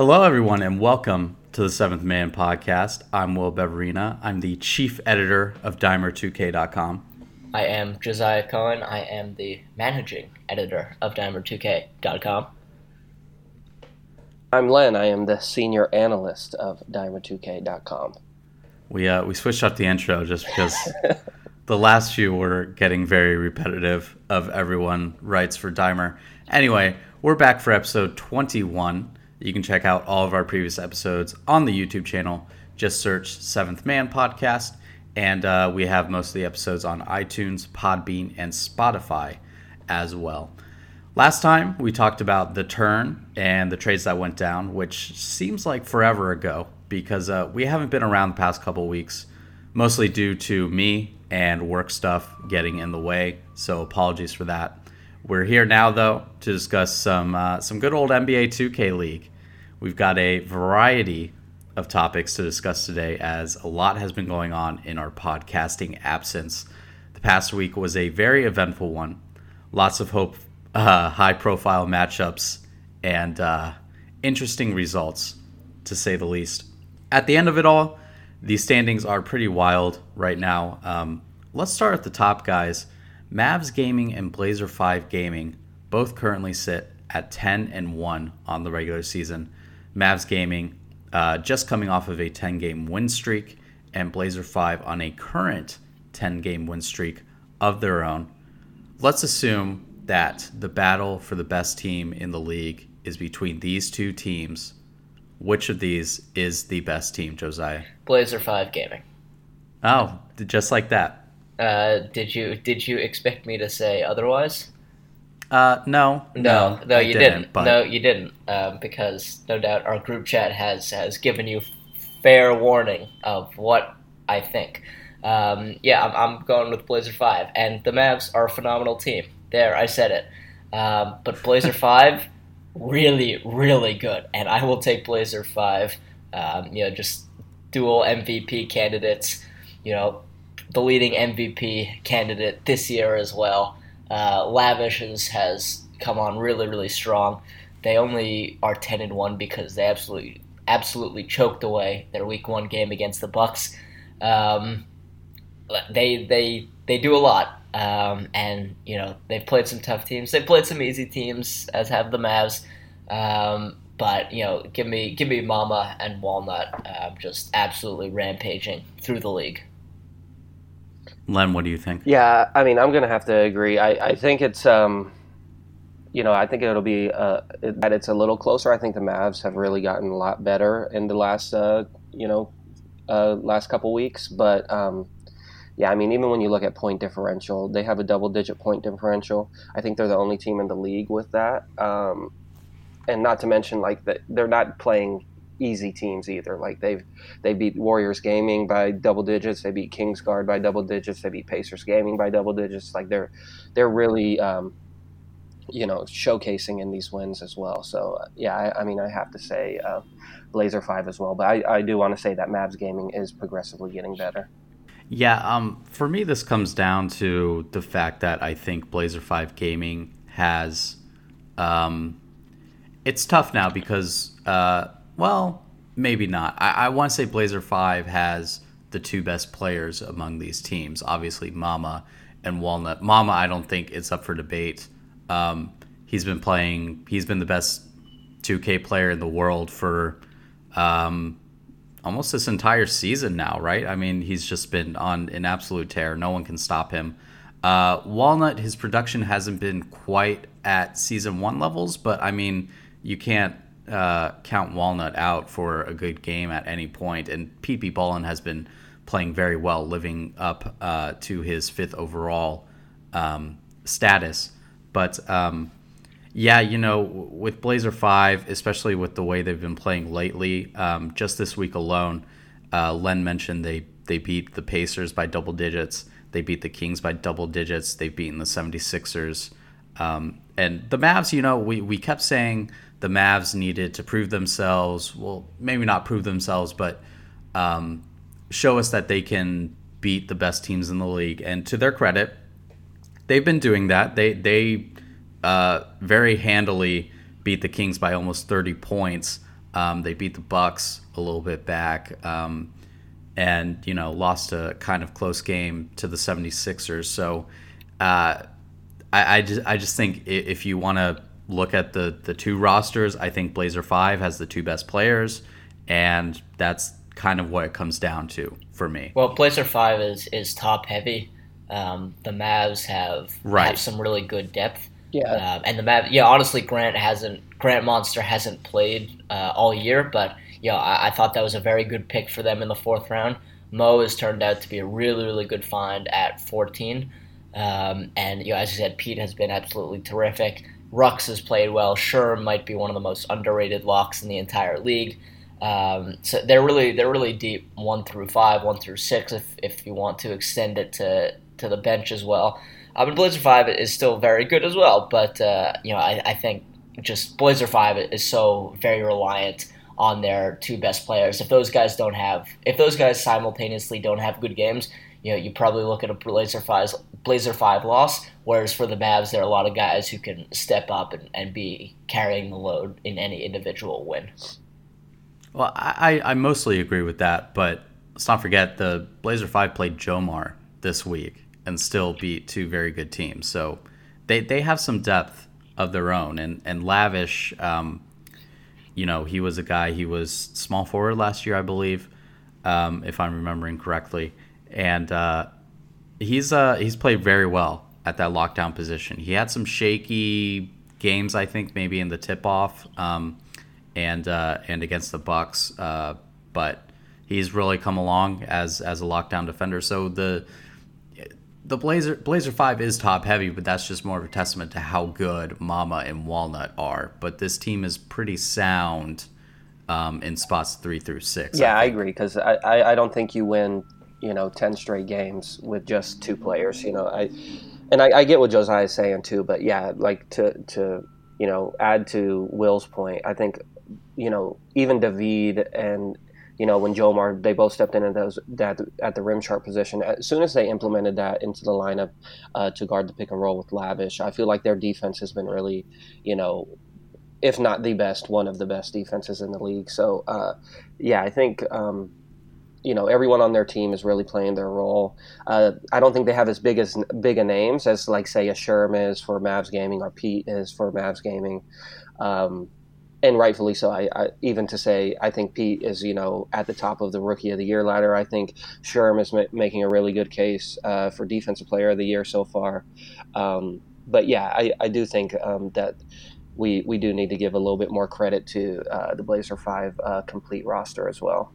Hello, everyone, and welcome to the Seventh Man podcast. I'm Will Beverina. I'm the chief editor of Dimer2K.com. I am Josiah Cohen. I am the managing editor of Dimer2K.com. I'm Len. I am the senior analyst of Dimer2K.com. We uh, we switched up the intro just because the last few were getting very repetitive. Of everyone writes for Dimer. Anyway, we're back for episode 21. You can check out all of our previous episodes on the YouTube channel. Just search Seventh Man Podcast, and uh, we have most of the episodes on iTunes, Podbean, and Spotify as well. Last time we talked about the turn and the trades that went down, which seems like forever ago because uh, we haven't been around the past couple weeks, mostly due to me and work stuff getting in the way. So apologies for that. We're here now though to discuss some uh, some good old NBA 2K League. We've got a variety of topics to discuss today as a lot has been going on in our podcasting absence. The past week was a very eventful one. Lots of hope, uh, high profile matchups, and uh, interesting results, to say the least. At the end of it all, the standings are pretty wild right now. Um, let's start at the top, guys. Mavs Gaming and Blazer 5 Gaming both currently sit at 10 and 1 on the regular season. Mavs Gaming uh, just coming off of a 10 game win streak, and Blazer 5 on a current 10 game win streak of their own. Let's assume that the battle for the best team in the league is between these two teams. Which of these is the best team, Josiah? Blazer 5 Gaming. Oh, just like that. Uh, did you did you expect me to say otherwise? Uh, no, No, no, you didn't. but- No, you didn't. Um, because no doubt our group chat has has given you fair warning of what I think. Um, yeah, I'm, I'm going with Blazer Five, and the Mavs are a phenomenal team. There, I said it. Um, but Blazer Five, really, really good, and I will take Blazer Five. Um, you know, just dual MVP candidates. You know, the leading MVP candidate this year as well. Uh, Lavish has, has come on really, really strong. They only are ten and one because they absolutely, absolutely choked away their Week One game against the Bucks. Um, they they they do a lot, um, and you know they've played some tough teams. They've played some easy teams, as have the Mavs. Um, but you know, give me give me Mama and Walnut, uh, just absolutely rampaging through the league. Len, what do you think? Yeah, I mean, I'm going to have to agree. I, I think it's, um, you know, I think it'll be uh, that it's a little closer. I think the Mavs have really gotten a lot better in the last, uh, you know, uh, last couple weeks. But um, yeah, I mean, even when you look at point differential, they have a double-digit point differential. I think they're the only team in the league with that. Um, and not to mention, like that, they're not playing easy teams either. Like they've they beat Warriors Gaming by double digits. They beat Kingsguard by double digits. They beat Pacers Gaming by double digits. Like they're they're really um, you know showcasing in these wins as well. So uh, yeah, I, I mean I have to say uh, Blazer Five as well. But I, I do want to say that Mavs Gaming is progressively getting better. Yeah, um, for me, this comes down to the fact that I think Blazer 5 Gaming has. Um, it's tough now because, uh, well, maybe not. I, I want to say Blazer 5 has the two best players among these teams. Obviously, Mama and Walnut. Mama, I don't think it's up for debate. Um, he's been playing, he's been the best 2K player in the world for. Um, almost this entire season now, right? I mean, he's just been on an absolute tear. No one can stop him. Uh, Walnut, his production hasn't been quite at season one levels, but I mean, you can't uh, count Walnut out for a good game at any point. And PP Ballin has been playing very well, living up uh, to his fifth overall um, status. But um, yeah, you know, with Blazer 5, especially with the way they've been playing lately, um, just this week alone, uh, Len mentioned they, they beat the Pacers by double digits. They beat the Kings by double digits. They've beaten the 76ers. Um, and the Mavs, you know, we, we kept saying the Mavs needed to prove themselves. Well, maybe not prove themselves, but um, show us that they can beat the best teams in the league. And to their credit, they've been doing that. They, they, uh, very handily beat the Kings by almost 30 points Um, they beat the Bucks a little bit back, um, and you know lost a kind of close game to the 76ers. So uh, I, I just I just think if you want to look at the the two rosters, I think Blazer Five has the two best players, and that's kind of what it comes down to for me. Well, Blazer Five is is top heavy. Um, the Mavs have Right. have some really good depth. Yeah. Um, and the Mav, yeah, honestly, Grant hasn't Grant Monster hasn't played uh, all year, but yeah, I, I thought that was a very good pick for them in the fourth round. Mo has turned out to be a really, really good find at 14. Um, and you know, as I said, Pete has been absolutely terrific. Rux has played well. Sherm might be one of the most underrated locks in the entire league. Um, so they're really they're really deep one through five, one through six. If if you want to extend it to to the bench as well. I mean Blazer Five is still very good as well, but uh, you know I, I think just Blazer Five is so very reliant on their two best players. If those guys don't have, if those guys simultaneously don't have good games, you know you probably look at a Blazer Five Blazer Five loss. Whereas for the Mavs, there are a lot of guys who can step up and, and be carrying the load in any individual win. Well, I, I mostly agree with that, but let's not forget the Blazer Five played Jomar this week and still beat two very good teams. So they they have some depth of their own. And and Lavish, um, you know, he was a guy. He was small forward last year, I believe, um, if I'm remembering correctly. And uh, he's uh, he's played very well at that lockdown position. He had some shaky games, I think, maybe in the tip off. Um, and uh, and against the Bucks, uh, but he's really come along as as a lockdown defender. So the the Blazer Blazer Five is top heavy, but that's just more of a testament to how good Mama and Walnut are. But this team is pretty sound um, in spots three through six. Yeah, I think. agree because I, I, I don't think you win you know ten straight games with just two players. You know, I and I, I get what Josiah is saying too, but yeah, like to to you know add to Will's point, I think you know even David and you know when Jomar they both stepped in at those that at the rim sharp position. As soon as they implemented that into the lineup uh, to guard the pick and roll with Lavish, I feel like their defense has been really you know if not the best, one of the best defenses in the league. So, uh, yeah, I think um, you know everyone on their team is really playing their role. Uh, I don't think they have as big as big a names as like say a Sherm is for Mavs Gaming or Pete is for Mavs Gaming, um, and rightfully so. I, I even to say I think Pete is you know at the top of the Rookie of the Year ladder. I think Sherm is ma- making a really good case uh, for Defensive Player of the Year so far. Um, but yeah, I, I do think um, that we we do need to give a little bit more credit to uh, the Blazer Five uh, complete roster as well.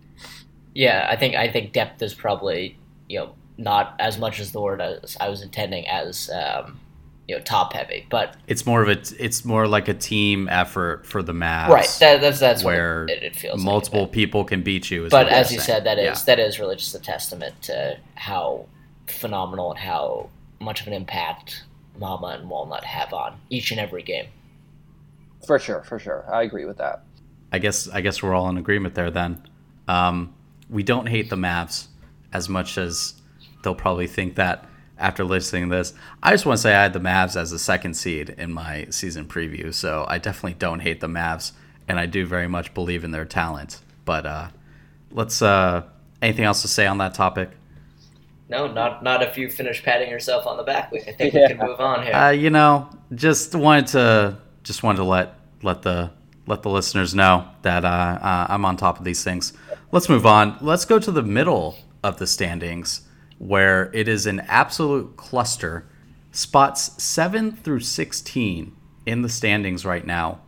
Yeah, I think I think depth is probably you know not as much as the word as I was intending as um, you know top heavy, but It's more of a it's more like a team effort for the Mavs. right that, that's that's where what it, it feels like a multiple bit. people can beat you. But as you saying. said, that is Yeah. that is really just a testament to how phenomenal and how much of an impact Mama and Walnut have on each and every game. For sure, for sure, I agree with that. I guess I guess we're all in agreement there. Then um, we don't hate the Mavs as much as they'll probably think that after listening to this. I just want to say I had the Mavs as a second seed in my season preview, so I definitely don't hate the Mavs, and I do very much believe in their talent. But uh, let's. Uh, anything else to say on that topic? No, not not if you finish patting yourself on the back. I think Yeah. we can move on here. Uh, you know, just wanted to just wanted to let let the let the listeners know that uh, uh, I'm on top of these things. Let's move on. Let's go to the middle of the standings, where it is an absolute cluster. Spots seven through sixteen in the standings right now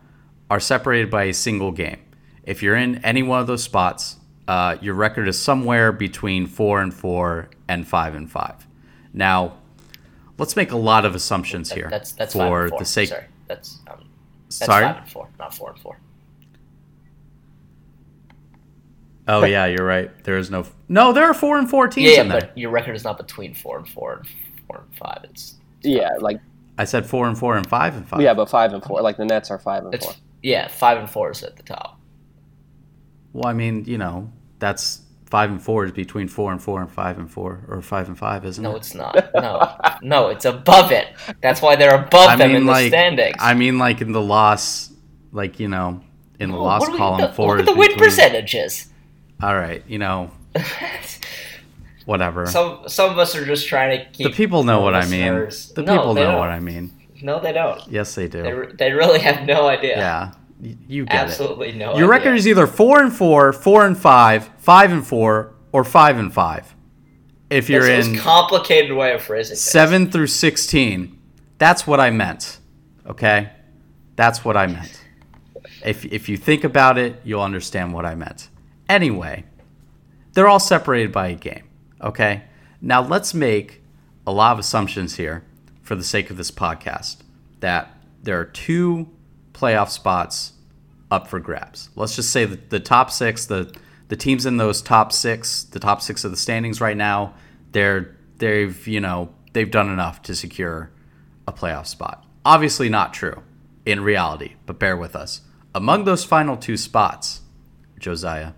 are separated by a single game. If you're in any one of those spots, uh, your record is somewhere between four and four and five and five. Now, let's make a lot of assumptions here that's that's for the sake. Sorry, that's um, that's Sorry. five and four, not four and four. Oh yeah, you're right. There is no. No, there are four and four teams Yeah, yeah, in there. but your record is not between four and four and four and five. It's Yeah, like I said four and four and five and five. yeah, but five and four. Like the Nets are five and it's four. yeah, five and four is at the top. Well, I mean, you know, that's five and four is between four and four and five and four, or five and five, isn't No, it? No, it's not. No, no, it's above it. That's why they're above I them mean, in the like, standings. I mean, like in the loss, like you know, in the Oh, loss what do we- column. the- Four Look at the win between- percentages. All right, you know, whatever. some some of us are just trying to keep. the people know what I mean. The No, people know don't. what I mean. No, they don't. Yes, they do. They, re- they really have no idea. yeah, you get Absolutely no. Your idea. record is either four and four, four and five, five and four, or five and five. If you're That's in complicated way of phrasing things. seven through sixteen, that's what I meant. Okay, that's what I meant. If if you think about it, you'll understand what I meant. Anyway, they're all separated by a game. Okay, now let's make a lot of assumptions here for the sake of this podcast that there are two playoff spots up for grabs. Let's just say that the top six, the the teams in those top six, the top six of the standings right now, they're they've you know they've done enough to secure a playoff spot. Obviously not true in reality, but bear with us. Among those final two spots, Josiah,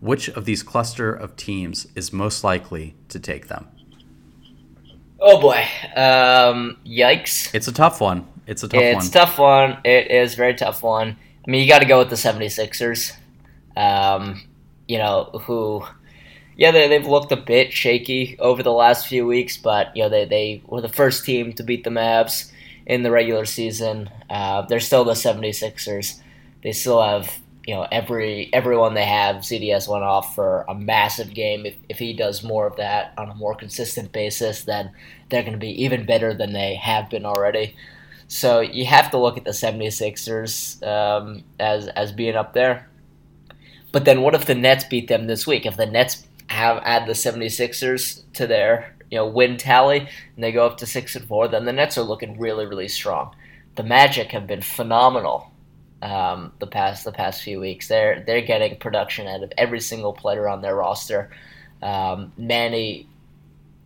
which of these cluster of teams is most likely to take them? Oh boy. Um, yikes. It's a tough one. It's a tough one. it's one. a tough one. It is a very tough one. I mean, you got to go with the 76ers. Um, you know, who, yeah, they, they've looked a bit shaky over the last few weeks, but, you know, they, they were the first team to beat the Mavs in the regular season. Uh, they're still the 76ers. They still have, you know, every everyone they have. CDS went off for a massive game. If, if he does more of that on a more consistent basis, then they're going to be even better than they have been already. So you have to look at the 76ers um, as as being up there. But then what if the Nets beat them this week? If the Nets have add the 76ers to their, you know, win tally and they go up to 6 and 4, then the Nets are looking really really strong. The Magic have been phenomenal um, the past the past few weeks. They're they're getting production out of every single player on their roster. Um, Manny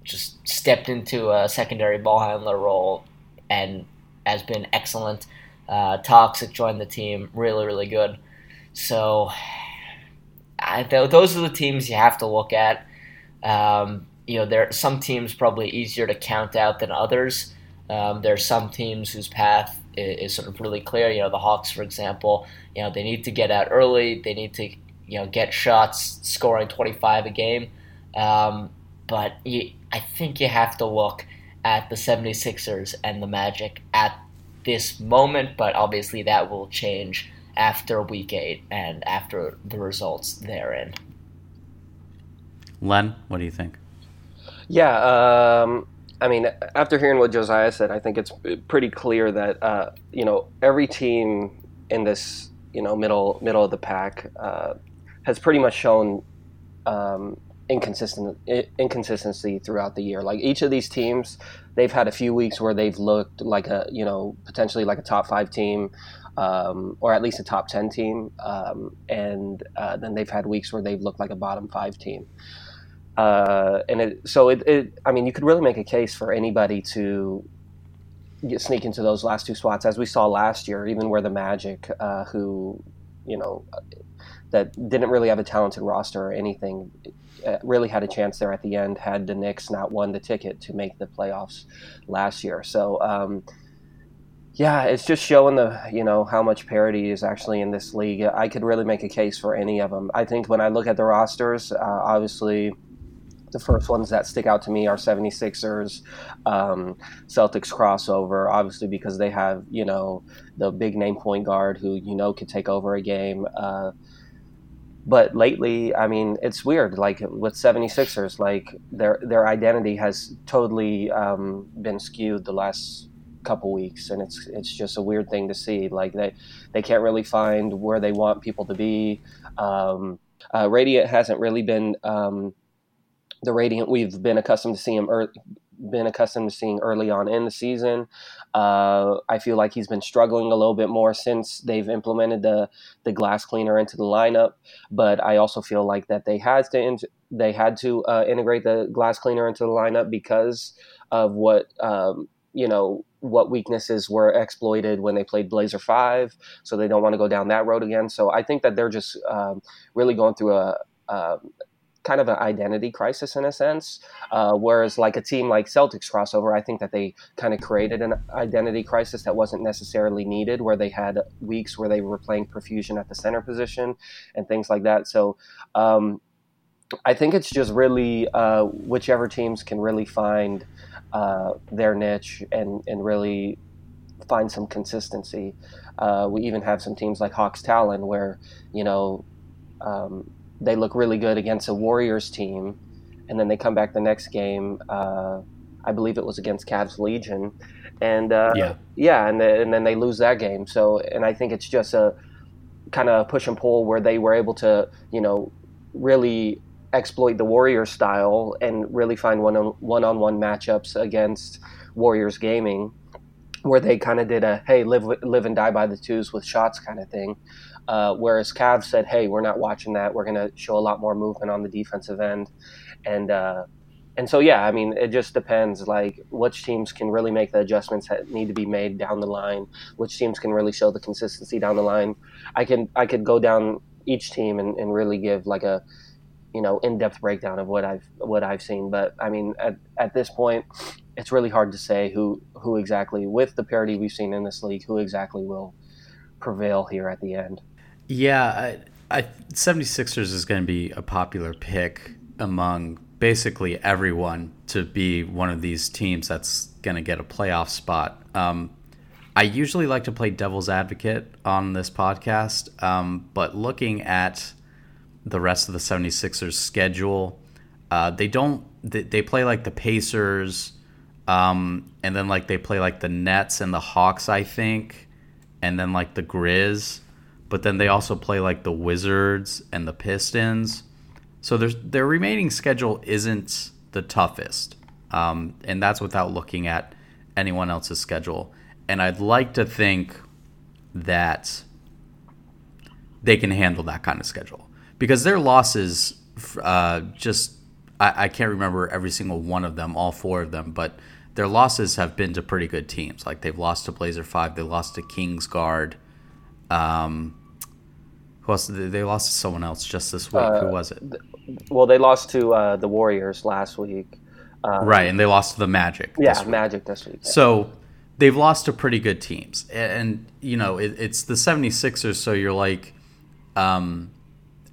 just stepped into a secondary ball handler role and has been excellent. Uh, Toxic joined the team, really, really good. So, I, th- those are the teams you have to look at. Um, you know, there some teams probably easier to count out than others. Um, there are some teams whose path is, is sort of really clear. You know, the Hawks, for example. You know, they need to get out early. They need to, you know, get shots, scoring 25 a game. Um, but you, I think you have to look at the 76ers and the Magic at this moment, but obviously that will change after week eight and after the results therein. Len, what do you think? Yeah, um, I mean, after hearing what Josiah said, I think it's pretty clear that uh, you know every team in this you know middle middle of the pack uh, has pretty much shown um, inconsistent inconsistency throughout the year. Like each of these teams, they've had a few weeks where they've looked like a you know potentially like a top five team. Um, or at least a top 10 team. Um, and uh, then they've had weeks where they've looked like a bottom five team. Uh, and it, so it, it, I mean, you could really make a case for anybody to sneak into those last two spots, as we saw last year, even where the Magic, uh, who, you know, that didn't really have a talented roster or anything, really had a chance there at the end. Had the Knicks not won the ticket to make the playoffs last year, so. Um, yeah, it's just showing the you know how much parity is actually in this league. I could really make a case for any of them. I think when I look at the rosters, uh, obviously the first ones that stick out to me are 76ers, um, Celtics crossover, obviously because they have, you know, the big name point guard who, you know, could take over a game. Uh, but lately, I mean, it's weird. Like with 76ers, like their their identity has totally um, been skewed the last couple weeks, and it's it's just a weird thing to see. Like they they can't really find where they want people to be. Um, uh, Radiant hasn't really been um, the Radiant we've been accustomed to seeing er- been accustomed to seeing early on in the season. Uh, I feel like he's been struggling a little bit more since they've implemented the the glass cleaner into the lineup. But I also feel like that they had to in- they had to uh, integrate the glass cleaner into the lineup because of what um, you know what weaknesses were exploited when they played Blazer Five. So they don't want to go down that road again. So I think that they're just um, really going through a, a kind of an identity crisis in a sense. Uh, whereas like a team like Celtics crossover, I think that they kind of created an identity crisis that wasn't necessarily needed, where they had weeks where they were playing perfusion at the center position and things like that. So. Um, I think it's just really uh, whichever teams can really find uh, their niche and, and really find some consistency. Uh, we even have some teams like Hawks Talon where, you know, um, they look really good against a Warriors team, and then they come back the next game. Uh, I believe it was against Cavs Legion, and uh, yeah, yeah, and, and then they lose that game. So, and I think it's just a kind of push and pull where they were able to, you know, really exploit the Warrior style and really find one on one on one matchups against Warriors Gaming, where they kind of did a hey live live and die by the twos with shots kind of thing. Uh, whereas Cavs said, hey, we're not watching that. We're going to show a lot more movement on the defensive end, and uh, and so yeah, I mean it just depends like which teams can really make the adjustments that need to be made down the line, which teams can really show the consistency down the line. I can I could go down each team and, and really give like a you know in-depth breakdown of what I've what I've seen. But I mean, at, at this point, it's really hard to say who who exactly, with the parity we've seen in this league, who exactly will prevail here at the end. Yeah, I, I 76ers is going to be a popular pick among basically everyone to be one of these teams that's going to get a playoff spot. Um, I usually like to play devil's advocate on this podcast, um, but looking at the rest of the 76ers schedule. Uh, they don't they, they, play like the Pacers um, and then like they play like the Nets and the Hawks I think and then like the Grizz but then they also play like the Wizards and the Pistons. So there's their remaining schedule isn't the toughest. Um, and that's without looking at anyone else's schedule. And I'd like to think that they can handle that kind of schedule because their losses uh, just I, I, can't remember every single one of them, all four of them, but their losses have been to pretty good teams. Like they've lost to Blazer Five, they lost to Kingsguard. Um, who else? They lost to someone else just this week. Uh, who was it? Well, they lost to uh, the Warriors last week. Um, right, and they lost to the Magic. Yeah, Magic this week. Yeah. So they've lost to pretty good teams, and, and you know it, it's the 76ers. So you're like. Um,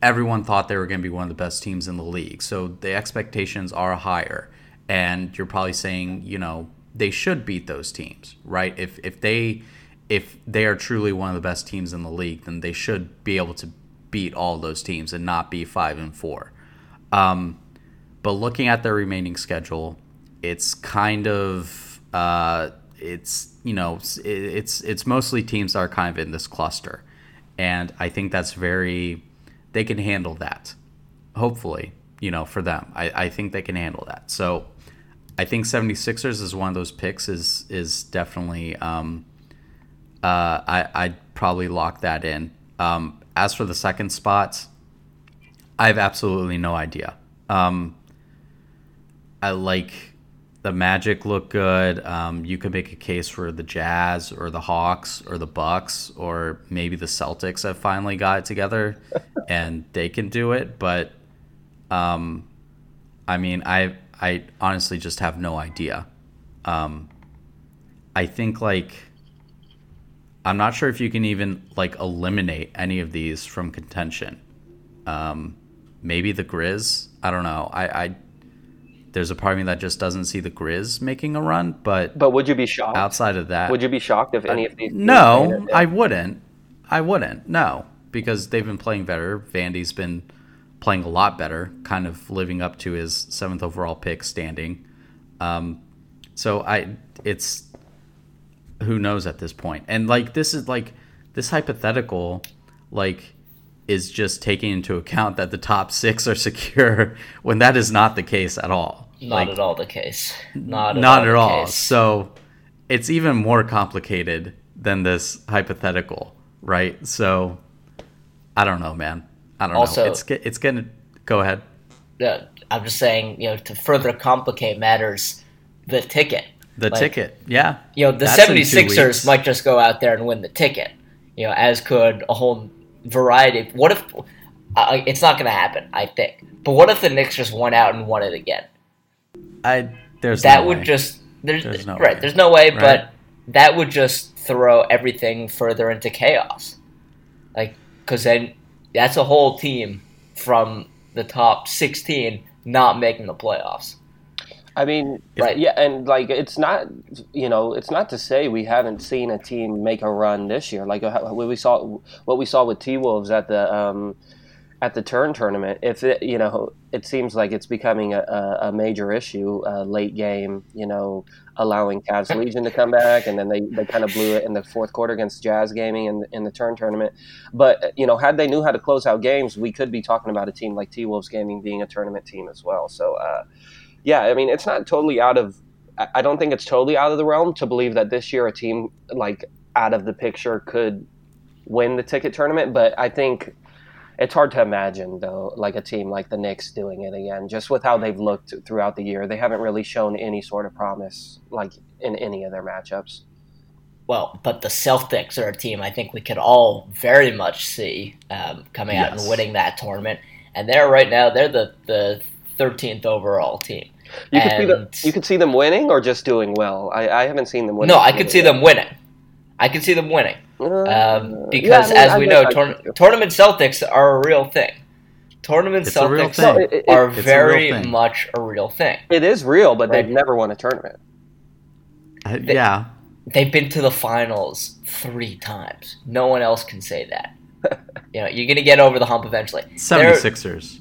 everyone thought they were going to be one of the best teams in the league. So the expectations are higher. And you're probably saying, you know, they should beat those teams, right? If if they if they are truly one of the best teams in the league, then they should be able to beat all those teams and not be five and four. Um, but looking at their remaining schedule, it's kind of uh, it's you know it's it's mostly teams that are kind of in this cluster, and I think that's very they can handle that. Hopefully, you know, for them. I, I think they can handle that. So I think 76ers is one of those picks is is definitely um, uh, I, I'd probably lock that in. Um, as for the second spot, I have absolutely no idea. Um, I like the Magic look good. Um, you could make a case for the Jazz or the Hawks or the Bucks or maybe the Celtics have finally got it together and they can do it. But um, I mean, I I honestly just have no idea. Um, I think like I'm not sure if you can even like eliminate any of these from contention. Um, maybe the Grizz. I don't know. I, I there's a part of me that just doesn't see the Grizz making a run, but but would you be shocked outside of that? Would you be shocked if any of these? No, I wouldn't. I wouldn't. No, because they've been playing better. Vandy's been playing a lot better, kind of living up to his seventh overall pick standing. Um, so I, it's who knows at this point. And like this is like this hypothetical, like is just taking into account that the top six are secure when that is not the case at all. Not like, at all the case. Not at not all. At all. So it's even more complicated than this hypothetical, right? So I don't know, man. I don't also, know. It's it's gonna go ahead. Uh, I'm just saying, you know, to further complicate matters, the ticket. The like, ticket, yeah. You know, the 76ers might just go out there and win the ticket. You know, as could a whole variety. What if Uh, it's not going to happen, I think. But what if the Knicks just went out and won it again? I there's that no would way. just there's, There's no right. way. There's no way, Right? but that would just throw everything further into chaos. Like, because then that's a whole team from the top 16 not making the playoffs. I mean, Right. Yeah, and like it's not, you know, it's not to say we haven't seen a team make a run this year. Like uh, what we saw, what we saw with T Wolves at the um, at the turn tournament. If it, you know, it seems like it's becoming a, a, a major issue. Uh, late game, you know, allowing Cavs Legion to come back, and then they, they kind of blew it in the fourth quarter against Jazz Gaming in in the turn tournament. But you know, had they knew how to close out games, we could be talking about a team like T Wolves Gaming being a tournament team as well. So. Uh, yeah, I mean, it's not totally out of. I don't think it's totally out of the realm to believe that this year a team like out of the picture could win the ticket tournament, but I think it's hard to imagine though, like a team like the Knicks doing it again, just with how they've looked throughout the year. They haven't really shown any sort of promise, like in any of their matchups. Well, but the Celtics are a team I think we could all very much see um, coming out Yes. and winning that tournament. And they're right now, they're the, the 13th overall team. You could see them. You could see them winning or just doing well. I, I haven't seen them winning. No, I could see them winning. I could see them winning. Um, Uh, because, yeah, I mean, as I we guess know, I tourna- could too. tournament Celtics are a real thing. Tournament It's Celtics thing. No, it- it- are It's a very thing. much a real thing. it is real, but they've never won a tournament. Uh, yeah. They've been to the finals three times. No one else can say that. you know, you're going to get over the hump eventually. They're- 76ers.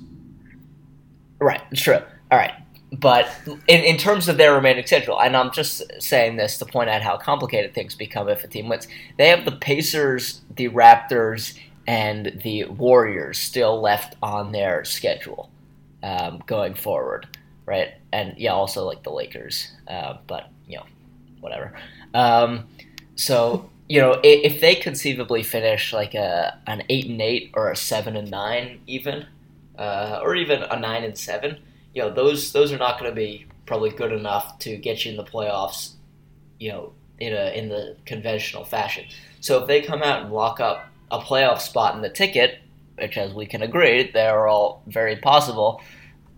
Right, true. All right. But in, in terms of their remaining schedule, and I'm just saying this to point out how complicated things become if a team wins, they have the Pacers, the Raptors, and the Warriors still left on their schedule um, going forward, right? And yeah, also like the Lakers, uh, but you know, whatever. Um, so you know, if, if they conceivably finish like a an eight and eight or a seven and nine, even, uh, or even a nine and seven, you know, those those are not going to be probably good enough to get you in the playoffs, you know, in a in the conventional fashion. So if they come out and lock up a playoff spot in the ticket, which as we can agree, they're all very possible,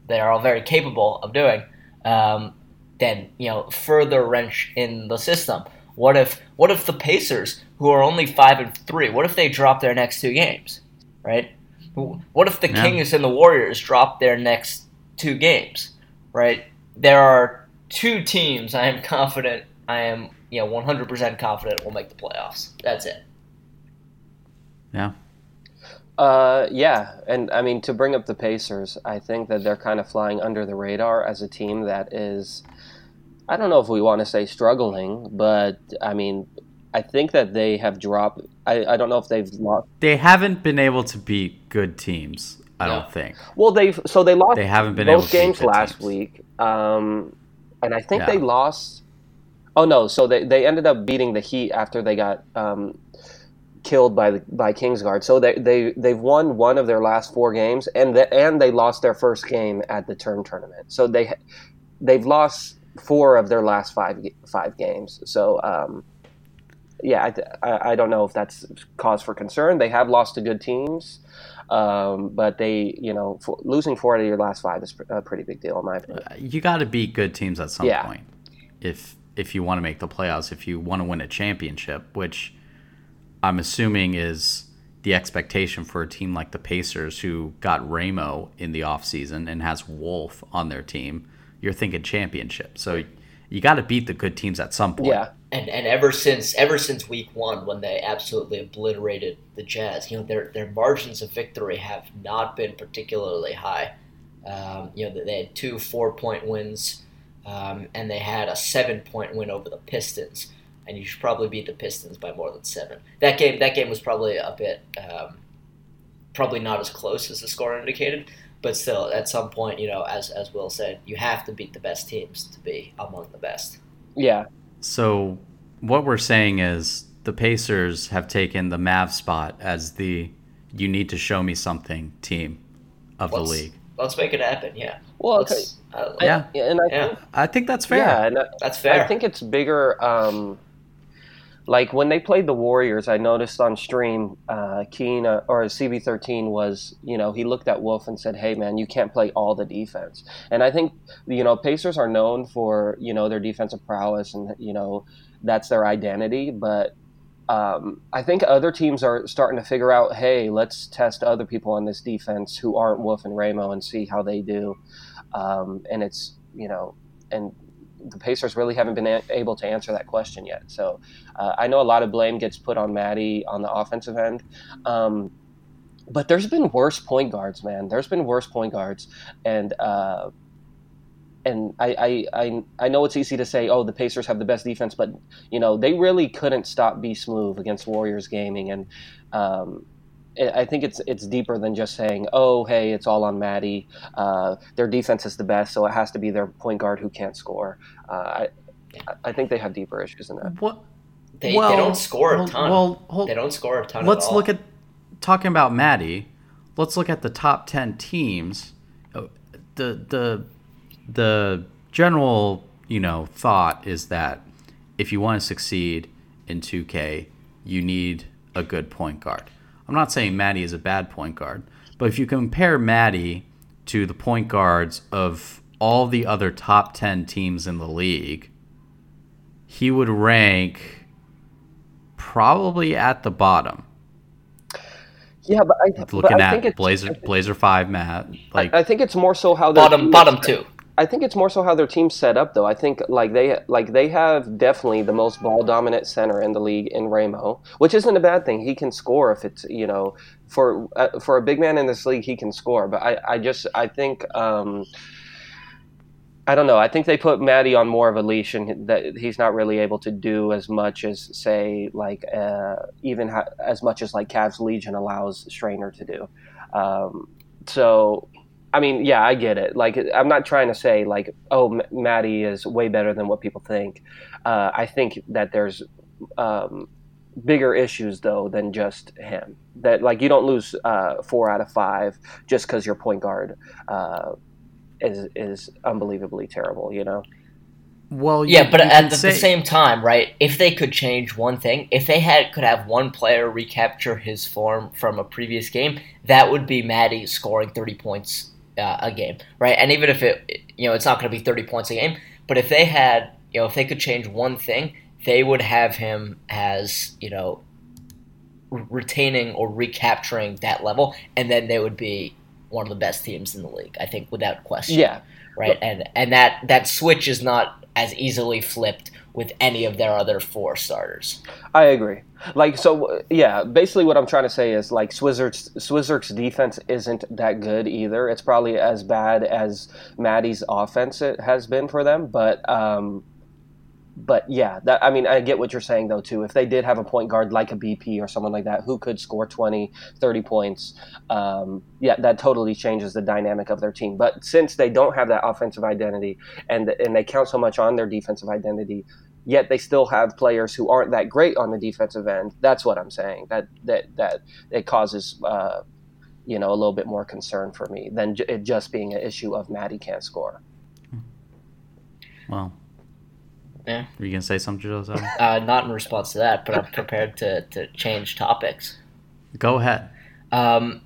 they're all very capable of doing. Um, then you know, further wrench in the system. What if what if the Pacers, who are only five and three, what if they drop their next two games, right? What if the Yeah. Kings and the Warriors drop their next two games, right? There are two teams I am confident, I am, you know, 100% confident will make the playoffs. That's it. Yeah. Uh, yeah, and I mean to bring up the Pacers, I think that they're kind of flying under the radar as a team that is. I don't know if we want to say struggling, but I mean, I think that they have dropped. I, I don't know if they've lost. They haven't been able to beat good teams, I don't think. Well, they've so they lost They haven't been both games last teams. week, um, and I think Yeah. they lost. Oh no! So they, they ended up beating the Heat after they got um, killed by the, by Kingsguard. So they they they've won one of their last four games, and the, and they lost their first game at the turn tournament. So they they've lost four of their last five five games. So um, yeah, I, I I don't know if that's cause for concern. They have lost to good teams. Um, but they, you know, for, losing four out of your last five is pr- a pretty big deal in my opinion. You got to beat good teams at some Yeah. point. If if you want to make the playoffs, if you want to win a championship, which I'm assuming is the expectation for a team like the Pacers who got Ramo in the offseason and has Wolf on their team, you're thinking championship. So you got to beat the good teams at some point. Yeah, And and ever since ever since week one, when they absolutely obliterated the Jazz, you know their their margins of victory have not been particularly high. Um, you know they had two four point wins, um, and they had a seven point win over the Pistons. And you should probably beat the Pistons by more than seven. That game that game was probably a bit um, probably not as close as the score indicated, but still at some point, you know, as as Will said, you have to beat the best teams to be among the best. yeah, So what we're saying is the Pacers have taken the Mavs spot as the you need to show me something team of the Let's- league. Let's make it happen. Yeah. Well, okay. Uh, Yeah. Yeah, and I Yeah. think I think that's fair. yeah, and I, That's fair. I think it's bigger. Um, like when they played the Warriors, I noticed on stream, uh, Keen uh, or CB13 was, you know, he looked at Wolf and said, "Hey, man, you can't play all the defense." And I think, you know, Pacers are known for, you know, their defensive prowess, and you know, that's their identity. But um, I think other teams are starting to figure out, hey, let's test other people on this defense who aren't Wolf and Ramo and see how they do. Um, and it's, you know, and the Pacers really haven't been a- able to answer that question yet. So uh, I know a lot of blame gets put on Maddie on the offensive end. Um, but there's been worse point guards, man. There's been worse point guards, and uh, and I, I, I, I know it's easy to say, oh, the Pacers have the best defense, but you know they really couldn't stop B Smooth against Warriors Gaming, and um, I think it's it's deeper than just saying, "Oh, hey, it's all on Maddie. Uh, their defense is the best, so it has to be their point guard who can't score." Uh, I I think they have deeper issues than that. What? They, well, they don't score a ton. Well, hold, they don't score a ton. Let's look at talking about Maddie. Let's look at the top ten teams. Uh, the the the general you know thought is that if you want to succeed in 2K, you need a good point guard. I'm not saying Maddie is a bad point guard, but if you compare Maddie to the point guards of all the other top 10 teams in the league, he would rank probably at the bottom. Yeah, but I, looking but I at Blazer Blazer five, Matt. Like I, I think it's more so how bottom bottom two. I think it's more so how their team's set up, though. I think like they like they have definitely the most ball dominant center in the league in Ramo, which isn't a bad thing. He can score if it's you know for uh, for a big man in this league, he can score. But I, I just I think um, I don't know. I think they put Maddie on more of a leash, and that he's not really able to do as much as say like uh, even ha- as much as like Cavs Legion allows Strainer to do. Um, so I mean, yeah, I get it. Like, I'm not trying to say like, oh, M- Maddie is way better than what people think. Uh, I think that there's um, bigger issues though than just him. That like you don't lose uh, four out of five just because your point guard uh, is is unbelievably terrible. You know. Well, yeah, you, but you at the, say, the, same time, right? If they could change one thing, if they had could have one player recapture his form from a previous game, that would be Maddie scoring thirty points uh, a game, right? And even if it, you know, it's not going to be 30 points a game, but if they had, you know, if they could change one thing, they would have him as, you know, retaining or recapturing that level, and then they would be one of the best teams in the league, I think, without question. Yeah. Right, and and that that switch is not as easily flipped with any of their other four starters. I agree. Like so, yeah. Basically, what I'm trying to say is like Swizzer's defense isn't that good either. It's probably as bad as Maddie's offense it has been for them, but um, but yeah, that I mean, I get what you're saying though too. If they did have a point guard like a BP or someone like that who could score 20, 30 points, um, yeah, that totally changes the dynamic of their team. But since they don't have that offensive identity and and they count so much on their defensive identity, yet they still have players who aren't that great on the defensive end. That's what I'm saying. That that that it causes. Uh, you know, a little bit more concern for me than it just being an issue of Maddie can't score. Well, yeah. Were you gonna say something, Jose? Uh, not in response to that, but I'm prepared to, to change topics. Go ahead. Um,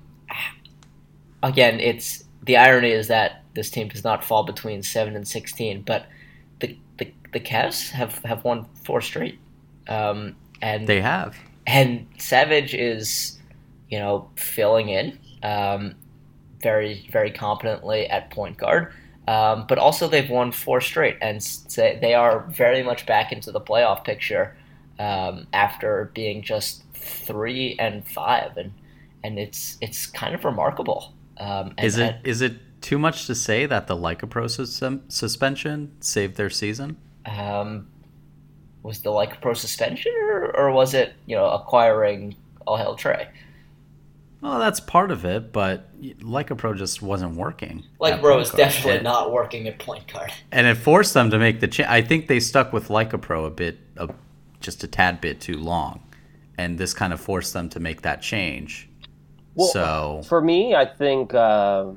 again, it's the irony is that this team does not fall between seven and sixteen, but the the, Cavs have, have won four straight, um, and they have, and Savage is, you know, filling in, um, very very competently at point guard. Um, but also, they've won four straight, and they are very much back into the playoff picture um, after being just three and five, and and it's it's kind of remarkable. Um, and, is it and, is it too much to say that the Lycopro sus- suspension saved their season? Um, was the Lycopro suspension, or, or was it you know acquiring All hell Trey? Well, that's part of it, but Lycopro just wasn't working. Lycopro is definitely and, not working at point guard. And it forced them to make the change. I think they stuck with Lycopro a bit, a, just a tad bit too long. And this kind of forced them to make that change. Well, so for me, I think uh,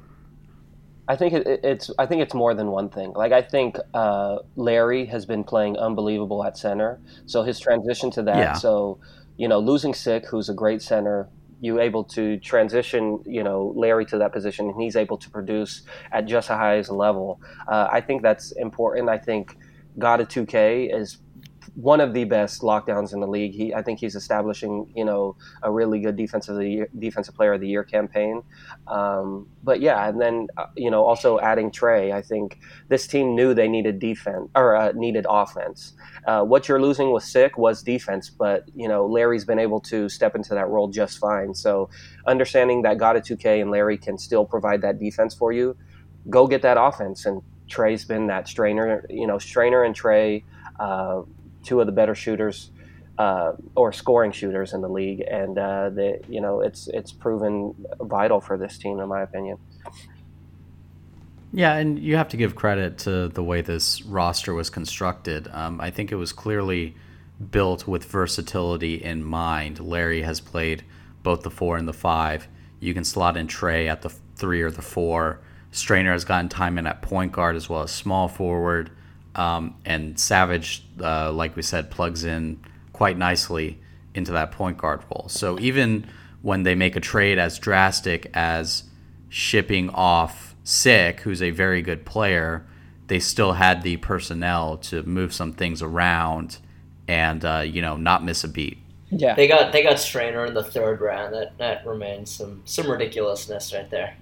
I think it, it's I think it's more than one thing. Like I think uh, Larry has been playing unbelievable at center, so his transition to that. Yeah. So you know, losing Sick, who's a great center, you able to transition, you know, Larry to that position, and he's able to produce at just a high as a level. Uh, I think that's important. I think God of 2K is one of the best lockdowns in the league. He, I think he's establishing, you know, a really good defensive year, defensive player of the year campaign. Um, but yeah, and then uh, you know, also adding Trey. I think this team knew they needed defense or uh, needed offense. Uh, what you're losing with sick was defense, but you know, Larry's been able to step into that role just fine. So understanding that God of 2K and Larry can still provide that defense for you, go get that offense and. Trey's been that strainer, you know, strainer and Trey, uh, two of the better shooters uh, or scoring shooters in the league, and uh, the, you know it's it's proven vital for this team, in my opinion. Yeah, and you have to give credit to the way this roster was constructed. Um, I think it was clearly built with versatility in mind. Larry has played both the four and the five. You can slot in Trey at the three or the four. Strainer has gotten time in at point guard as well as small forward. Um, and Savage, uh, like we said, plugs in quite nicely into that point guard role. So even when they make a trade as drastic as shipping off Sick, who's a very good player, they still had the personnel to move some things around and uh, you know not miss a beat. Yeah, they got they got Strainer in the third round. That that remains some some ridiculousness right there.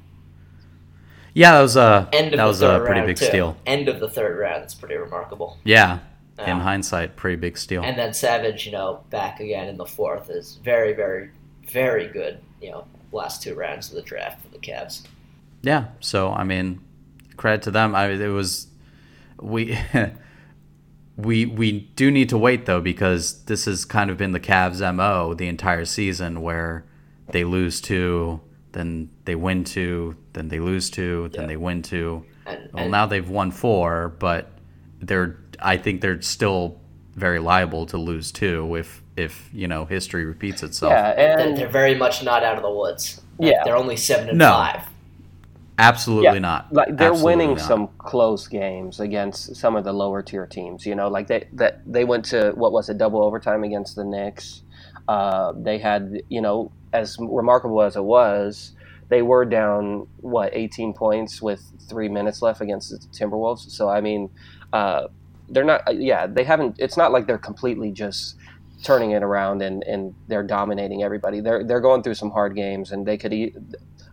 Yeah, that was a End that was a pretty big too. steal. End of the third round. It's pretty remarkable. Yeah, uh, in hindsight, pretty big steal. And then Savage, you know, back again in the fourth is very, very, very good. You know, last two rounds of the draft for the Cavs. Yeah. So I mean, credit to them. I it was we. we we do need to wait though because this has kind of been the Cavs mo the entire season where they lose to then they win two, then they lose two, then they win two. And, well, and now they've won four, but they're I think they're still very liable to lose two if if you know history repeats itself. Yeah, and they're very much not out of the woods. Yeah, they're only seven and no. five. Absolutely yeah, not. Like they're Absolutely winning not. some close games against some of the lower tier teams. You know, like they that they went to what was it double overtime against the Knicks. Uh, they had you know as remarkable as it was, they were down what 18 points with three minutes left against the Timberwolves. So I mean, uh, they're not. Uh, yeah, they haven't. It's not like they're completely just turning it around and, and they're dominating everybody. They're they're going through some hard games, and they could. Eat,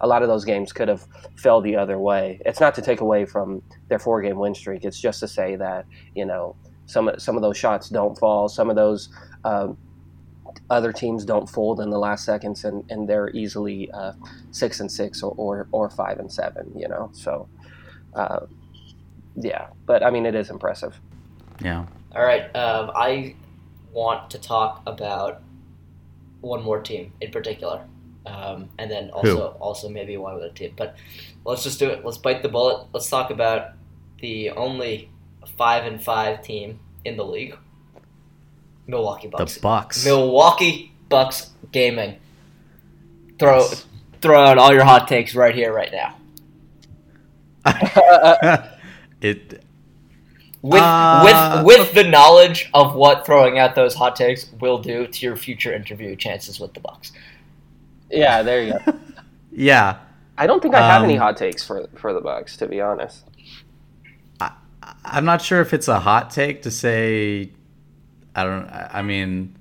a lot of those games could have fell the other way. It's not to take away from their four game win streak. It's just to say that you know some some of those shots don't fall. Some of those um, other teams don't fold in the last seconds and, and they're easily uh, six and six or, or, or, five and seven, you know? So, uh, yeah, but I mean, it is impressive. Yeah. All right. Um, I want to talk about one more team in particular. Um, and then also, Who? also maybe one other team, but let's just do it. Let's bite the bullet. Let's talk about the only five and five team in the league Milwaukee Bucks. The Bucks. Milwaukee Bucks gaming. Throw yes. throw out all your hot takes right here, right now. it with uh, with with the knowledge of what throwing out those hot takes will do to your future interview chances with the Bucks. Yeah, there you go. yeah. I don't think I have um, any hot takes for for the Bucks, to be honest. I, I'm not sure if it's a hot take to say I don't. I mean,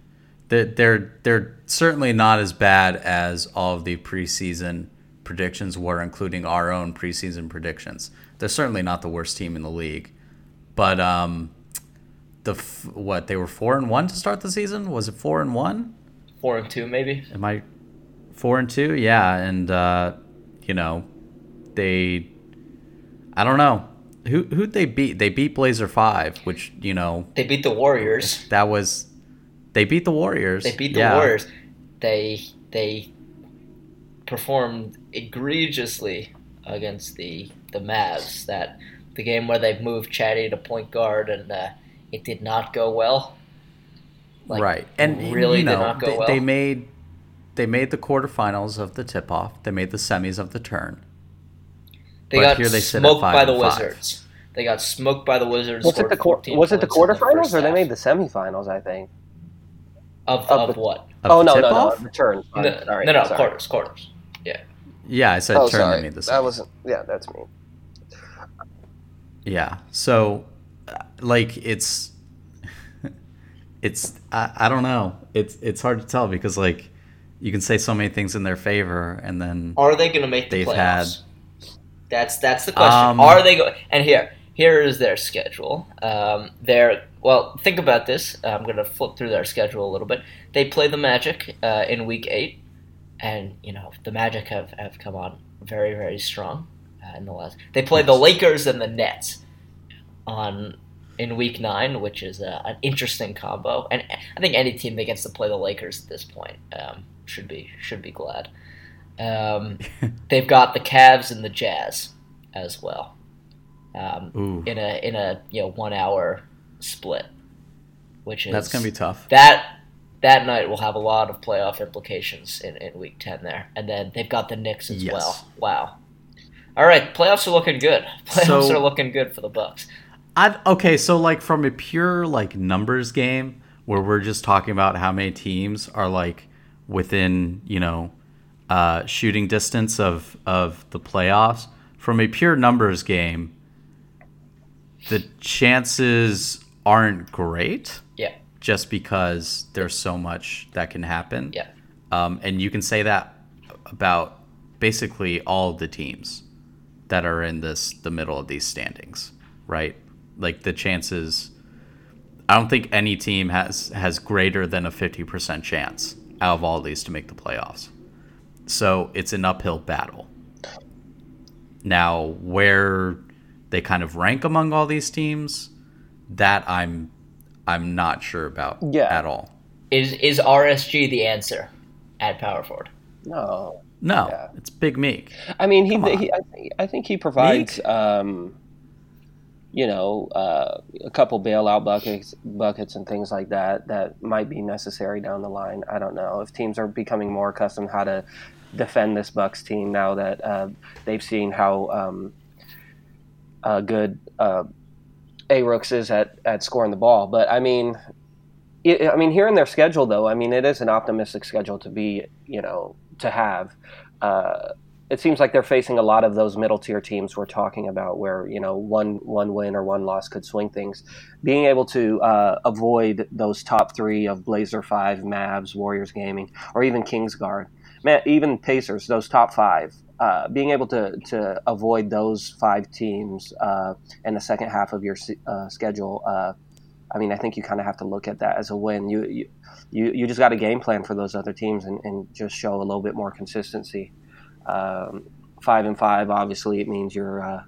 they're they're they're certainly not as bad as all of the preseason predictions were, including our own preseason predictions. They're certainly not the worst team in the league, but um, the what they were four and one to start the season. Was it four and one? Four and two, maybe. Am I four and two? Yeah, and uh, you know, they. I don't know. Who who'd they beat? They beat Blazer5, which you know they beat the Warriors. That was they beat the Warriors. They beat the yeah. Warriors. They they performed egregiously against the the Mavs. That the game where they moved Chatty to point guard and uh, it did not go well. Like, right, and really you know, they, well. they made they made the quarterfinals of the tip off. They made the semis of the turn. They But got here they sit at smoked by the five. Wizards. They got smoked by the Wizards. Was it the quar- 14 was it the points in the quarterfinals or they made the semifinals? I think. of, of of the- what? Of oh the no, no, no, return. No, Sorry, sorry, no, no, sorry. quarters, quarters. Yeah, Yeah, I said Oh, turn sorry. to me the That wasn't. Yeah, that's me. Yeah. So, uh, like, it's, it's, I, I don't know. It's, it's hard to tell because, like, you can say so many things in their favor, and then Are they going to make the They've playoffs? That's that's the question. Um, Are they going? And here, here is their schedule. Um, they're well. Think about this. I'm going to flip through their schedule a little bit. They play the Magic uh, in Week Eight, and you know the Magic have, have come on very very strong uh, in the last. They play the Lakers and the Nets on in Week Nine, which is uh, an interesting combo. And I think any team that gets to play the Lakers at this point um, should be should be glad. Um, they've got the Cavs and the Jazz as well um, in a in a you know one hour split, which is that's gonna be tough. that that night will have a lot of playoff implications in, in week 10 there and then they've got the Knicks as Yes. well wow all right playoffs are looking good playoffs So- are looking good for the bucks I okay, so like from a pure like numbers game where we're just talking about how many teams are like within you know uh, shooting distance of of the playoffs. From a pure numbers game, the chances aren't great. yeah just because there's so much that can happen. yeah Um, and you can say that about basically all the teams that are in this the middle of these standings, right? Like the chances I don't think any team has has greater than a 50% chance out of all these to make the playoffs. So it's an uphill battle. Now, where they kind of rank among all these teams, that I'm I'm not sure about Yeah. at all. is is RSG the answer at power forward No, No, Yeah. it's Big Meek. I mean he. He I, think, I think he provides. Um, you know, uh, a couple bailout buckets, buckets, and things like that that might be necessary down the line. I don't know if teams are becoming more accustomed how to defend this Bucks team now that uh, they've seen how um, uh, good uh, A Rooks is at, at scoring the ball. But I mean, it, I mean, here in their schedule, though, I mean, it is an optimistic schedule to be, you know, to have. Uh, it seems like they're facing a lot of those middle tier teams we're talking about, where you know one one win or one loss could swing things. Being able to uh, avoid those top three of Blazer5, Mavs, Warriors Gaming, or even Kingsguard, man, even Pacers, those top five. Uh, being able to, to avoid those five teams uh, in the second half of your uh, schedule, uh, I mean, I think you kind of have to look at that as a win. You you, you, just got a game plan for those other teams and, and just show a little bit more consistency. Um, five and five, obviously, it means you're uh,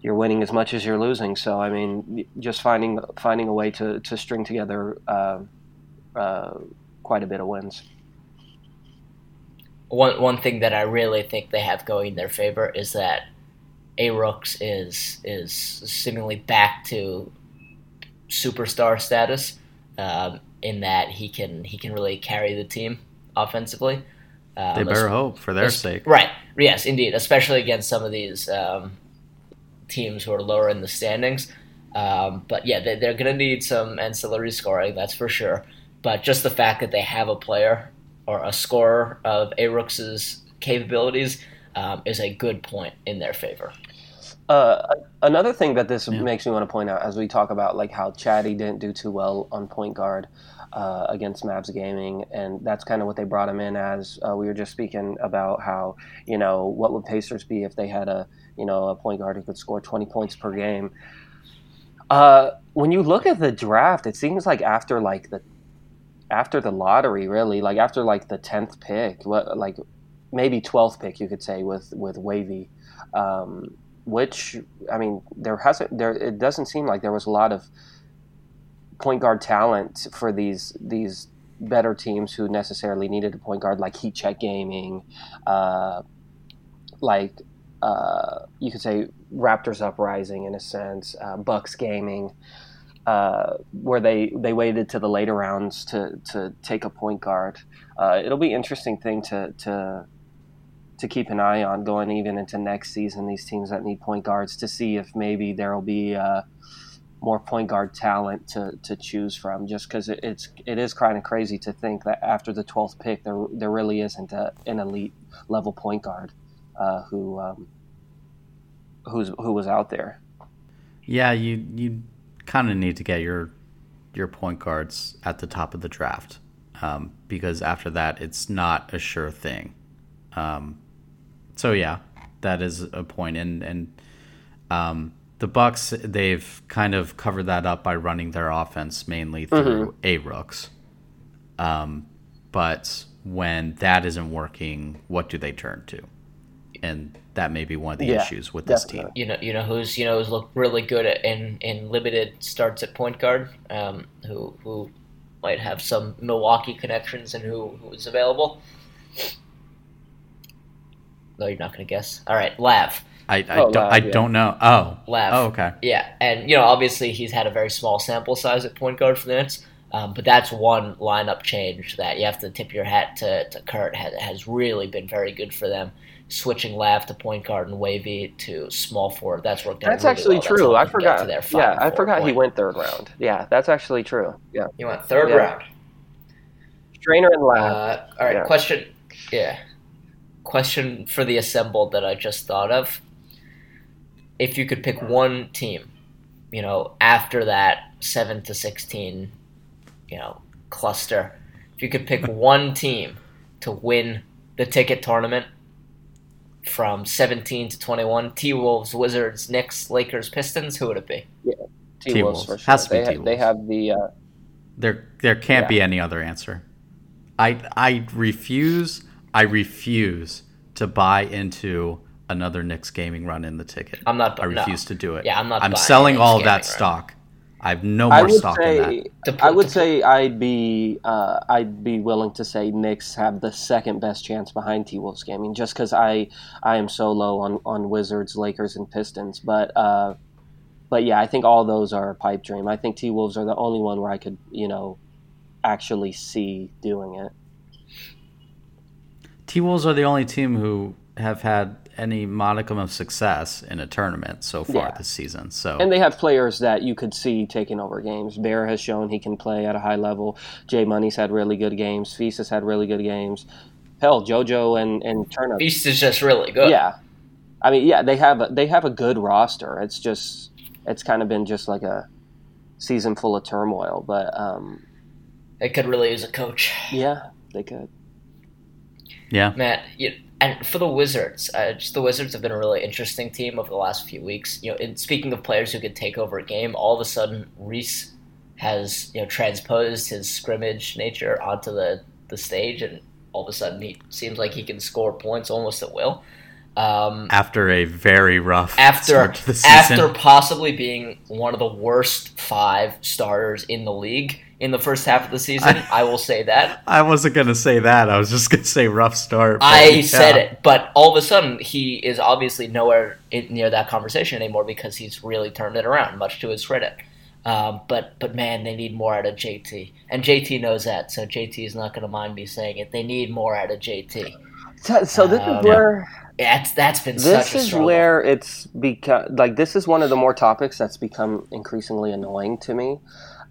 you're winning as much as you're losing. So I mean, just finding finding a way to, to string together uh, quite a bit of wins. One one thing that I really think they have going in their favor is that A Rooks is is seemingly back to superstar status, um, in that he can he can really carry the team offensively. Um, They better hope for their sake. Right. Yes, indeed. Especially against some of these um, teams who are lower in the standings. Um, but yeah, they, they're going to need some ancillary scoring, that's for sure. But just the fact that they have a player or a scorer of A capabilities um, is a good point in their favor. Uh, another thing that this Yeah. makes me want to point out as we talk about like how Chatty didn't do too well on point guard uh, against Mavs Gaming, and that's kind of what they brought him in as. Uh, we were just speaking about how you know what would Pacers be if they had a you know a point guard who could score 20 points per game. Uh, when you look at the draft, it seems like after like the after the lottery, really, like after like the tenth pick, what like maybe twelfth pick, you could say with with Wavy. Um, which I mean, there hasn't there. It doesn't seem like there was a lot of point guard talent for these these better teams who necessarily needed a point guard, like Heat Check Gaming, uh, like uh, you could say Raptors Uprising in a sense, uh, Bucks Gaming. Uh, where they, they waited to the later rounds to, to take a point guard. Uh, it'll be interesting thing to, to to keep an eye on going even into next season. These teams that need point guards to see if maybe there will be uh, more point guard talent to, to choose from. Just because it, it's it is kind of crazy to think that after the twelfth pick, there there really isn't a, an elite level point guard uh, who um, who's who was out there. Yeah, you you kind of need to get your your point guards at the top of the draft um, because after that, it's not a sure thing. Um, so yeah, that is a point, and and um, the Bucks they've kind of covered that up by running their offense mainly through mm-hmm. a rooks. Um, but when that isn't working, what do they turn to? And that may be one of the yeah, issues with definitely. this team. You know, you know who's you know who's looked really good at, in in limited starts at point guard. Um, who who might have some Milwaukee connections and who who is available. No, you're not going to guess. All right, Lav. I, I, oh, don't, Lav, I yeah. don't know. Oh. Lav. Oh, okay. Yeah, and, you know, obviously he's had a very small sample size at point guard for the Nets, um, but that's one lineup change that you have to tip your hat to, to Kurt. Has, has really been very good for them. Switching Lav to point guard and Wavy to small forward. That's worked out. That's really actually well. true. That's I forgot. yeah, I forgot point. he went third round. Yeah, that's actually true. Yeah, he went third yeah. round. Strainer and Lav. Uh, all right, yeah. question. Yeah, question for the assembled that I just thought of. If you could pick one team, you know, after that seven to sixteen, you know, cluster, if you could pick one team to win the ticket tournament from 17 to 21, T Wolves, Wizards, Knicks, Lakers, Pistons, who would it be? Yeah, T Wolves for sure. Has to be they, ha- they have the. Uh, there, there can't yeah. be any other answer. I, I refuse I refuse to buy into another Knicks gaming run in the ticket. I'm not. I refuse no. to do it. Yeah, I'm not. I'm selling all that run. stock. I have no more stock say, in that. I would say I'd be uh, I'd be willing to say Knicks have the second best chance behind T Wolves gaming, just because I I am so low on, on Wizards, Lakers, and Pistons. But uh, but yeah, I think all those are a pipe dream. I think T Wolves are the only one where I could you know actually see doing it. T Wolves are the only team who have had any modicum of success in a tournament so far yeah. this season. So and they have players that you could see taking over games. Bear has shown he can play at a high level. Jay Money's had really good games. Feast has had really good games. Hell, JoJo and and Turner. Feast is just really good. Yeah, I mean, yeah, they have a, they have a good roster. It's just it's kind of been just like a season full of turmoil, but um, they could really use a coach. Yeah, they could. Yeah, Matt. You, and for the Wizards, uh, the Wizards have been a really interesting team over the last few weeks. You know, in, speaking of players who could take over a game, all of a sudden Reese has you know transposed his scrimmage nature onto the the stage, and all of a sudden he seems like he can score points almost at will. Um, after a very rough after after possibly being one of the worst five starters in the league in the first half of the season, I, I will say that. I wasn't gonna say that. I was just gonna say rough start. I yeah. said it, but all of a sudden he is obviously nowhere near that conversation anymore because he's really turned it around, much to his credit. Um, but but man, they need more out of JT, and JT knows that, so JT is not going to mind me saying it. They need more out of JT. So, so this um, is where that's that's been this is where it's become like this is one of the more topics that's become increasingly annoying to me.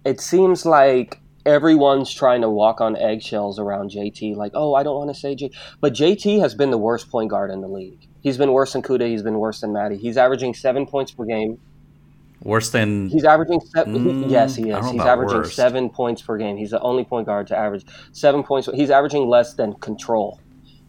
It seems like everyone's trying to walk on eggshells around JT. Like, oh, I don't want to say JT, but JT has been the worst point guard in the league. He's been worse than Kuda. He's been worse than Maddie. He's averaging seven points per game. Worse than he's averaging. seven. mm, yes, he is. He's averaging worst. seven points per game. He's the only point guard to average seven points. He's averaging less than control.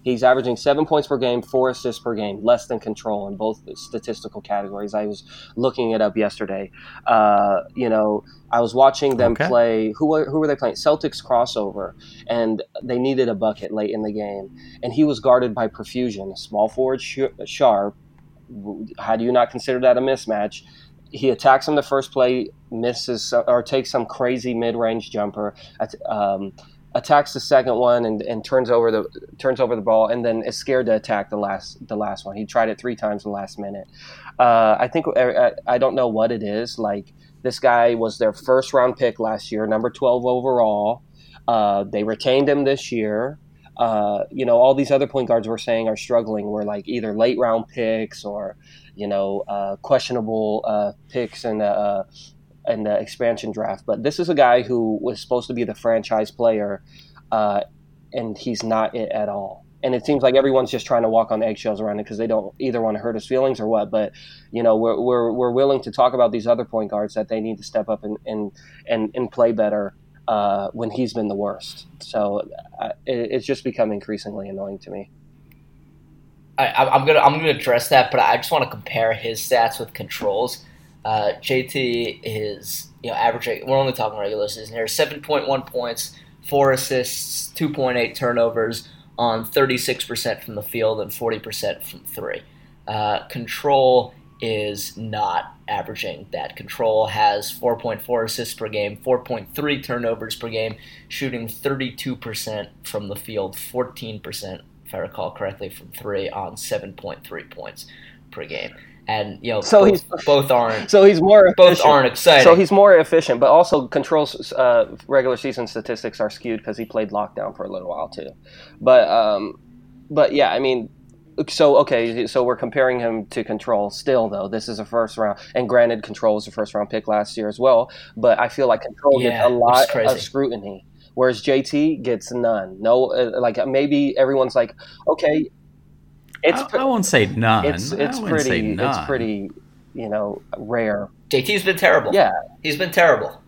He's averaging seven points per game, four assists per game, less than control in both statistical categories. I was looking it up yesterday. Uh, you know, I was watching them okay. play. Who were, who were they playing? Celtics crossover, and they needed a bucket late in the game, and he was guarded by Perfusion, a small forward sharp. How do you not consider that a mismatch? He attacks him the first play, misses or takes some crazy mid-range jumper. Um, attacks the second one and, and turns over the turns over the ball and then is scared to attack the last the last one. He tried it three times in the last minute. Uh, I think I, I don't know what it is. Like this guy was their first round pick last year, number twelve overall. Uh, they retained him this year. uh, you know, all these other point guards we're saying are struggling were like either late round picks or, you know, uh, questionable uh, picks and uh, in the expansion draft. But this is a guy who was supposed to be the franchise player, uh, and he's not it at all. And it seems like everyone's just trying to walk on eggshells around it because they don't either want to hurt his feelings or what. But you know, we're, we're, we're willing to talk about these other point guards that they need to step up and and and, and play better uh, when he's been the worst. So uh, it, it's just become increasingly annoying to me. I, am gonna I'm gonna address that, but I just want to compare his stats with controls. Uh, JT is you know averaging. We're only talking regular season here. Seven point one points, four assists, two point eight turnovers on 36% from the field and 40% from three. Uh, control is not averaging that. Control has 4.4 assists per game, 4.3 turnovers per game, shooting 32% from the field, 14%, if I recall correctly, from three on 7.3 points per game. And you know, so both, he's, both aren't. So he's more both efficient. aren't exciting. So he's more efficient, but also controls uh, regular season statistics are skewed because he played lockdown for a little while too. But um, but yeah, I mean, so okay, so we're comparing him to Control. Still, though, this is a first round, and granted, Control was a first round pick last year as well. But I feel like Control yeah, gets a lot of scrutiny, whereas JT gets none. No, uh, like maybe everyone's like, okay, it's I, I won't say none. It's it's pretty it's pretty you know rare. JT's been terrible. Yeah, he's been terrible.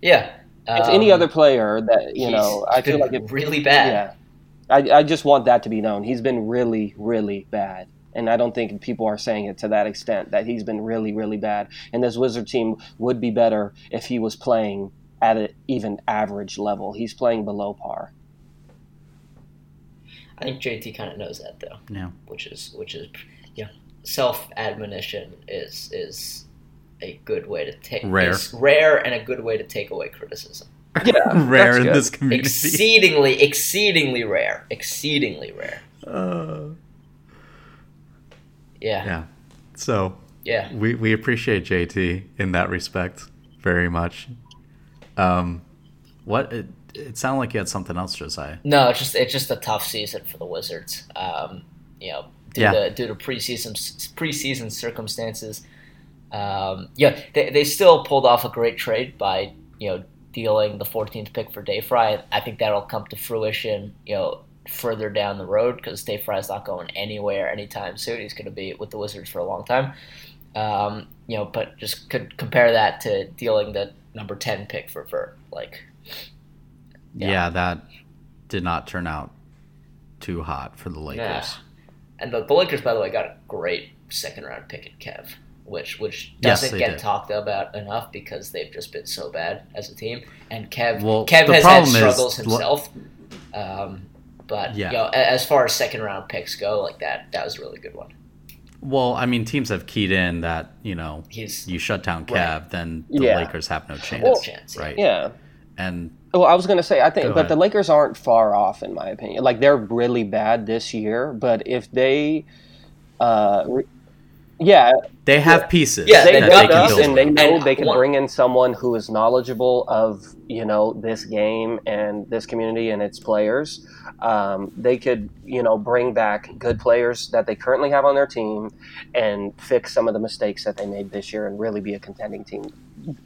Yeah. If um, any other player that you know, I feel like it really bad. Yeah, I, I just want that to be known. He's been really, really bad. And I don't think people are saying it to that extent that he's been really, really bad. And this Wizard team would be better if he was playing at an even average level. He's playing below par. I think JT kind of knows that though. Yeah. Which is which is yeah, self admonition is is a good way to take rare rare and a good way to take away criticism. Yeah, rare in this community. Exceedingly, exceedingly rare. Exceedingly rare. Uh, yeah. Yeah. So. Yeah. We we appreciate JT in that respect very much. Um, what it, sounded like you had something else, Josiah. No, it's just it's just a tough season for the Wizards. Um, you know, due yeah. to due to preseason preseason circumstances. Um, yeah, they, they still pulled off a great trade by you know dealing the 14th pick for Dayfry. I think that'll come to fruition, you know, further down the road because Dayfry's not going anywhere anytime soon. He's going to be with the Wizards for a long time. Um, you know, but just could compare that to dealing the number 10 pick for Vert. Like, yeah, yeah that did not turn out too hot for the Lakers. Yeah. And the, the Lakers, by the way, got a great second round pick in Kev which which doesn't yes, get did. talked about enough because they've just been so bad as a team. And Kev well, Kev has had struggles is, himself. Um, but yeah. you know, as far as second round picks go, like that, that was a really good one. Well, I mean, teams have keyed in that you know He's, you shut down Kev, right. then the yeah. Lakers have no chance, well, chance right? Yeah, and well, I was gonna say I think, but the Lakers aren't far off in my opinion. Like they're really bad this year, but if they uh, yeah, they have yeah. pieces. Yeah, they got us, and they know and they can one, bring in someone who is knowledgeable of you know this game and this community and its players. Um, they could you know bring back good players that they currently have on their team and fix some of the mistakes that they made this year and really be a contending team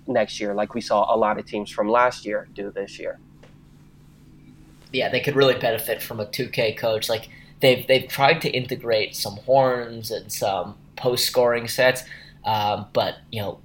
next year, like we saw a lot of teams from last year do this year. Yeah, they could really benefit from a 2K coach. Like they've they've tried to integrate some horns and some post scoring sets. Um, but you know,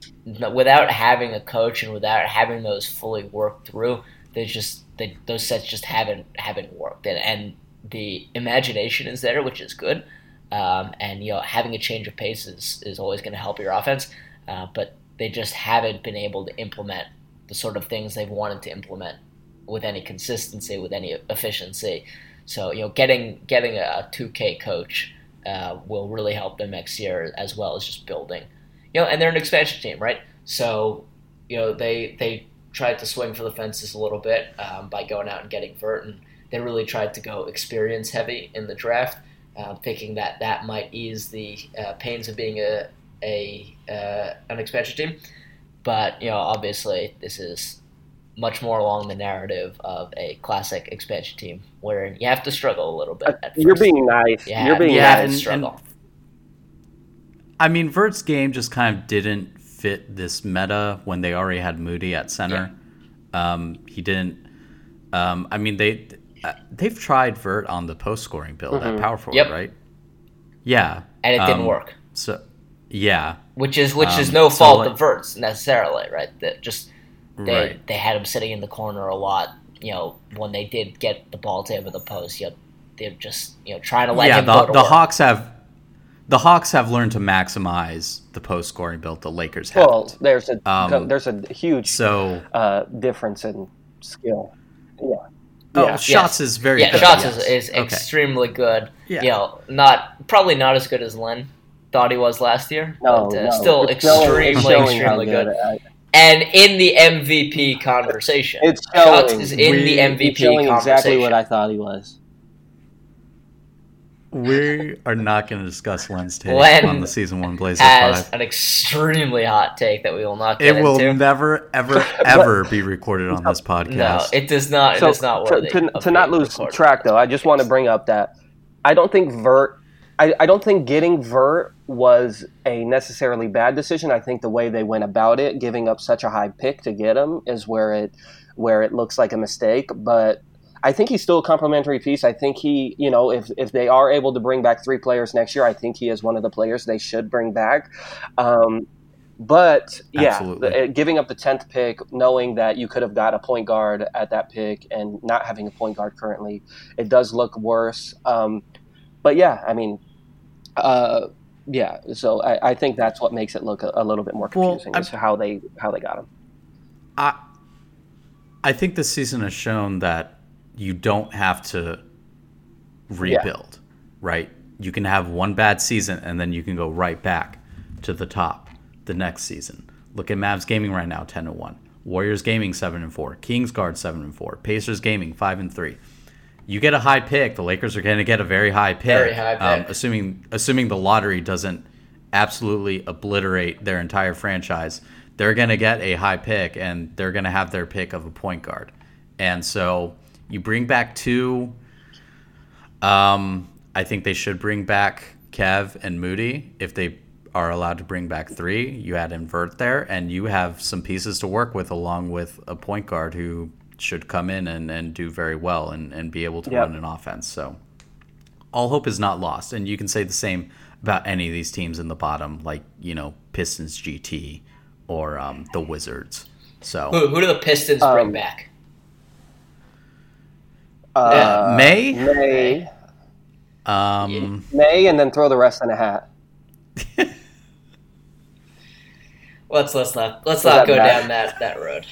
without having a coach and without having those fully worked through, they just they, those sets just haven't haven't worked. And, and the imagination is there, which is good. Um, and you know, having a change of pace is, is always going to help your offense. Uh, but they just haven't been able to implement the sort of things they've wanted to implement with any consistency, with any efficiency. So you know, getting getting a 2K coach uh, will really help them next year as well as just building. You know, and they're an expansion team, right? So, you know, they they tried to swing for the fences a little bit um, by going out and getting Vert, and they really tried to go experience heavy in the draft, uh, thinking that that might ease the uh, pains of being a a uh, an expansion team. But you know, obviously, this is much more along the narrative of a classic expansion team, where you have to struggle a little bit. At You're being nice. Yeah, You're being you yeah, have to and- struggle. I mean, Vert's game just kind of didn't fit this meta when they already had Moody at center. Um, he didn't. Um, I mean, they uh, they've tried Vert on the post scoring build at power forward, Yep. right? Yeah, and it didn't um, work. So, yeah, which is which is Um, no so, fault like- of Verts necessarily, right? That just they right. they had him sitting in the corner a lot. You know, when they did get the ball to him at the post, you know, they're just you know trying to let yeah. him The go to the work. Hawks have the Hawks have learned to maximize the post scoring build. The Lakers haven't. Well, there's a Um, there's a huge so, uh, difference in skill. Yeah. oh, Yeah. shots is very yeah, good. shots yes. is, is Okay. extremely good. Yeah. You know, not probably not as good as Len thought he was last year, No, but uh, no. still It's extremely it's extremely good. uh, And in the MVP conversation, It's shots showing. is in We- the MVP He's showing conversation. exactly what I thought he was. We are not going to discuss Len's take Len on the season one Blazer has five. an extremely hot take that we will not get It will into. never, ever, ever be recorded on this podcast. No, podcast. it does not. So it is not to, worthy. to, of to not lose recorded. track, though, I just want to bring up that I don't think Vert. I, I don't think getting Vert was a necessarily bad decision. I think the way they went about it, giving up such a high pick to get him, is where it where it looks like a mistake. But I think he's still a complimentary piece. I think he, you know, if if they are able to bring back three players next year, I think he is one of the players they should bring back. Um, but yeah, the- uh, giving up the tenth pick, knowing that you could have got a point guard at that pick, and not having a point guard currently, it does look worse. Um, but yeah, I mean, uh, yeah. So I, I think that's what makes it look a, a little bit more confusing as to how they how they got him. I, I think this season has shown that you don't have to rebuild, right? You can have one bad season and then you can go right back to the top the next season. Look at Mavs Gaming right now, ten and one. Warriors Gaming seven and four. Kings Guard seven and four. Pacers Gaming five and three. You get a high pick. The Lakers are going to get a very high pick. Very high Um, assuming assuming the lottery doesn't absolutely obliterate their entire franchise, they're going to get a high pick and they're going to have their pick of a point guard. And so you bring back two. Um, I think they should bring back Kev and Moody if they are allowed to bring back three. You add invert there, and you have some pieces to work with, along with a point guard who should come in and, and do very well and, and be able to Yep. run an offense. So all hope is not lost. And you can say the same about any of these teams in the bottom, like, you know, Pistons GT or um, the Wizards. So Who, who do the Pistons bring Um, back? Uh, May? May, um, May, and then throw the rest in a hat. Let's let's not let's Is not go bad? down that that road.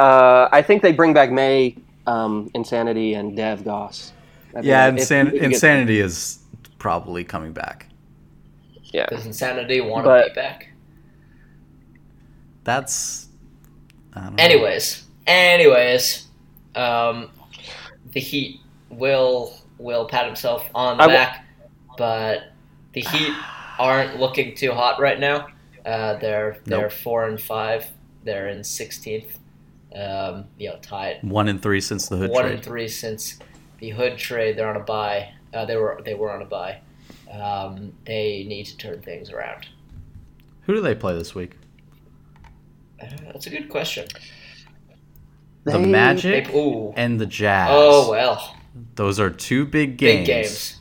Uh, I think they bring back May, um, Insanity, and Dev Goss. I yeah, think if- Insan- if you get- Insanity is probably coming back. Yeah, Does Insanity want to But- be back? That's. I don't know. Anyways, anyways, um, the Heat will will pat himself on the I w- back, but the Heat aren't looking too hot right now. Uh, they're they're Nope. four and five. They're in sixteenth. Um, you know, tied one and three since the hood one trade. and three since the Hood trade. They're on a buy. Uh, they were they were on a buy. Um, they need to turn things around. Who do they play this week? Uh, that's a good question. The They- Magic They- ooh. and the Jazz. Oh well. Those are two big games. Big games.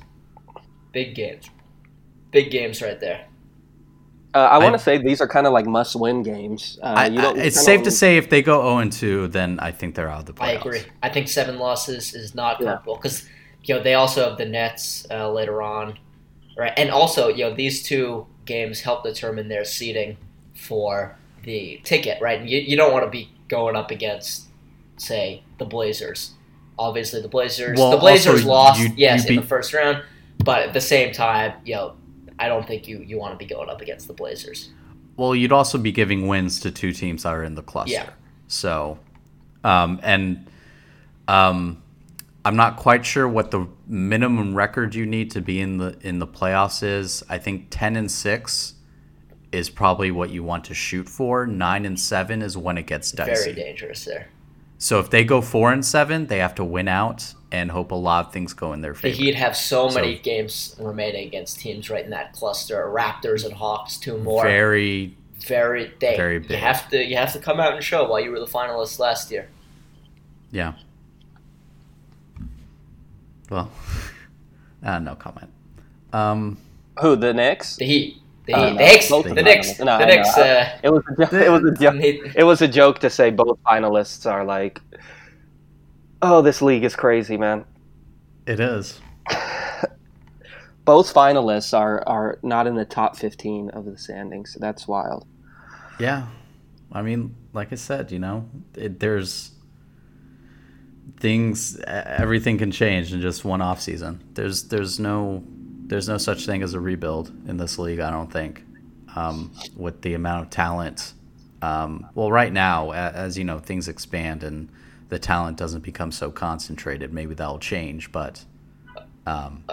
Big games. Big games right there. Uh, I want to say these are kind of like must-win games. Uh, I, you don't, I- it's safe to say if they go 0 and 2, then I think they're out of the playoffs. I agree. I think seven losses is not Yeah. comfortable because you know they also have the Nets uh, later on, right? And also you know these two games help determine their seeding for the ticket, right? You, you don't want to be going up against, say, the Blazers. Obviously, the Blazers. Well, the Blazers also, lost, you- yes, you in the first round, but at the same time, you know, I don't think you you want to be going up against the Blazers. Well, you'd also be giving wins to two teams that are in the cluster. Yeah. So, um, and um, I'm not quite sure what the minimum record you need to be in the in the playoffs is. I think 10 and 6 is probably what you want to shoot for. Nine and seven is when it gets dicey. Very dangerous there. So if they go four and seven, they have to win out and hope a lot of things go in their favor. The favor. Heat have so So- many games remaining against teams right in that cluster. Raptors and Hawks, two more. Very very they, very You have to you have to come out and show why you were the finalists last year. yeah. Well, uh, no comment. Um, Who the Knicks? The Heat. The Uh, Heat. the Knicks. both The of them. Knicks. No, the I Knicks. Uh, It was a, jo- it was a joke. It was a joke to say both finalists are like, oh, this league is crazy, man. it is. Both finalists are are not in the top fifteen of the standings. That's wild. Yeah. I mean, like I said, you know, it, there's things everything can change in just one off season. There's there's no there's no such thing as a rebuild in this league, I don't think. Um, with the amount of talent um, well, right now, as you know, things expand and the talent doesn't become so concentrated. Maybe that'll change, but um,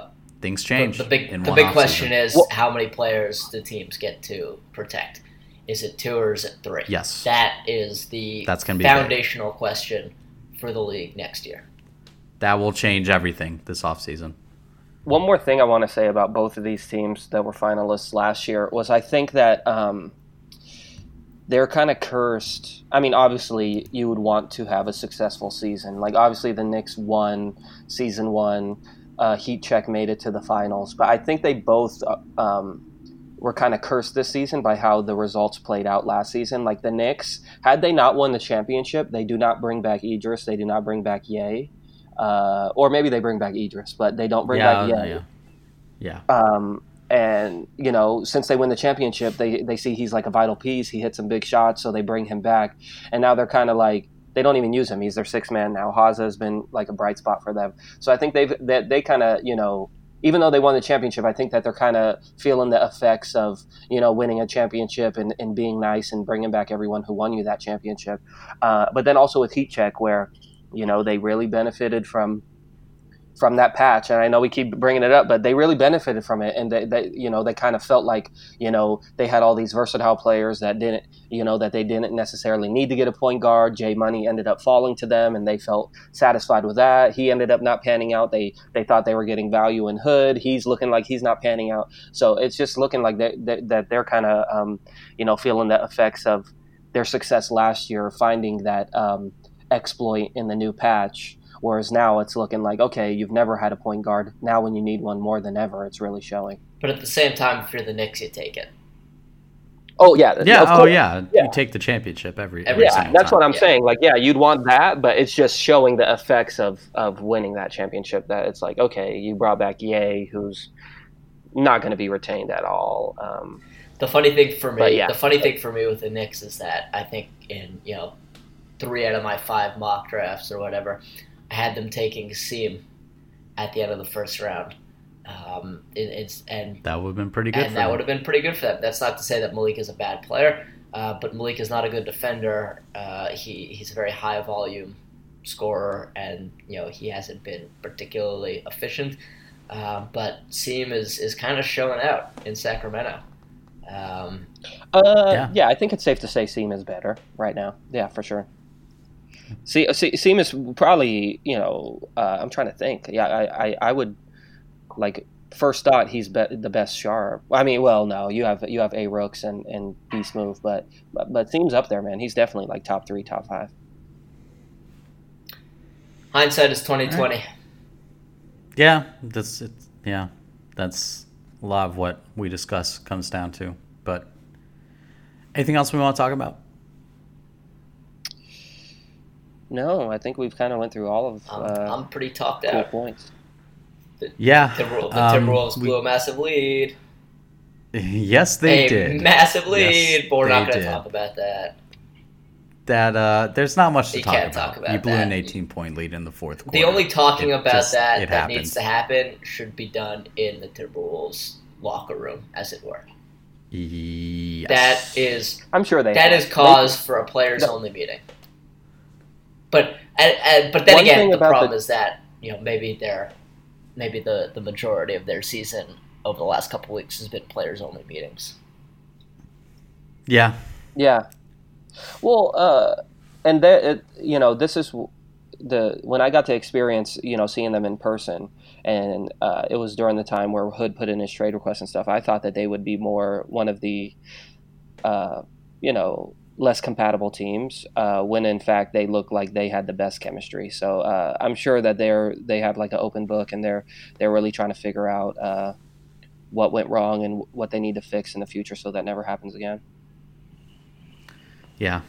things change. the big in the big question is Well- how many players do teams get to protect? Is it two or is it three? Yes. That is the That's gonna be big. foundational question for the league next year. that will change everything this offseason. One more thing I want to say about both of these teams that were finalists last year was I think that um, they're kind of cursed. I mean, obviously, you would want to have a successful season. Like, obviously, the Knicks won season one. Uh, Heat Check made it to the finals, but I think they both uh, um, were kind of cursed this season by how the results played out last season. Like the Knicks, had they not won the championship, they do not bring back Idris. They do not bring back Ye. Uh, or maybe they bring back Idris, but they don't bring yeah, back Ye. yeah, yeah. Um, and you know, since they win the championship, they they see he's like a vital piece. He hits some big shots, so they bring him back. And now they're kind of like they don't even use him. He's their sixth man now. Haza has been like a bright spot for them. So I think they've that they kind of you know. Even though they won the championship, I think that they're kind of feeling the effects of you know winning a championship and, and being nice and bringing back everyone who won you that championship. Uh, but then also with Heat Check, where you know they really benefited from from that patch. And i know we keep bringing it up but they really benefited from it. And they, they you know they kind of felt like you know they had all these versatile players that didn't you know that they didn't necessarily need to get a point guard. Jay money ended up falling to them and they felt satisfied with that. He ended up not panning out. They they thought they were getting value in hood. He's looking like he's not panning out. So it's just looking like they, that, that they're kind of um, you know feeling the effects of their success last year finding that um, exploit in the new patch Whereas now it's looking like, okay, you've never had a point guard. Now when you need one more than ever, it's really showing. But at the same time, if you're the Knicks, you take it. Oh yeah, Yeah. of Oh, course. yeah. Yeah. You take the championship every. Every every Yeah, single that's time. what I'm Yeah. saying. Like, yeah, you'd want that, but it's just showing the effects of of winning that championship. That it's like, okay, you brought back Yay, who's not going to be retained at all. Um, The funny thing for me, yeah. the funny thing for me with the Knicks is that I think in you know three out of my five mock drafts or whatever, I had them taking Seam at the end of the first round. Um, it, it's and That would have been pretty good. and for that would have been pretty good for them. That's not to say that Malik is a bad player, uh, but Malik is not a good defender. Uh, he he's a very high volume scorer, and you know he hasn't been particularly efficient. Uh, but Seam is is kind of showing out in Sacramento. Um, uh, Yeah. yeah. I think it's safe to say Seam is better right now. Yeah, for sure. See, see Seam is probably you know uh, I'm trying to think. Yeah, I, I, I would like first thought he's be- the best sharp. I mean, well, no, you have you have a Rooks and and Beast Move, but but, but Seam's up there, man. He's definitely like top three, top five. hindsight is twenty twenty. Yeah, that's it. Yeah, that's a lot of what we discuss comes down to. But anything else we want to talk about? No, I think we've kind of went through all of I'm, uh, I'm pretty talked cool out. points. Yeah, Timberwolves, the um, Timberwolves we- blew a massive lead. yes, they a did. massive lead. Yes, but we're not going to talk about that. that uh, there's not much to You talk can't about. talk about You blew that. an 18 point lead in the fourth quarter. The only talking It about just- that that happens. needs to happen should be done in the Timberwolves locker room, as it were. Yes. That is I'm sure they that have. is cause for a players No. only meeting. But and, and, but then One again, the problem the- is that you know maybe their maybe the the majority of their season over the last couple weeks has been players only meetings. Yeah. Yeah. Well, uh, and there, it, you know, this is the when I got to experience, you know, seeing them in person, and uh, it was during the time where Hood put in his trade request and stuff. I thought that they would be more one of the, uh, you know, less compatible teams. Uh, when in fact they look like they had the best chemistry. So uh, I'm sure that they're they have like an open book and they're they're really trying to figure out uh, what went wrong and what they need to fix in the future so that never happens again. Yeah,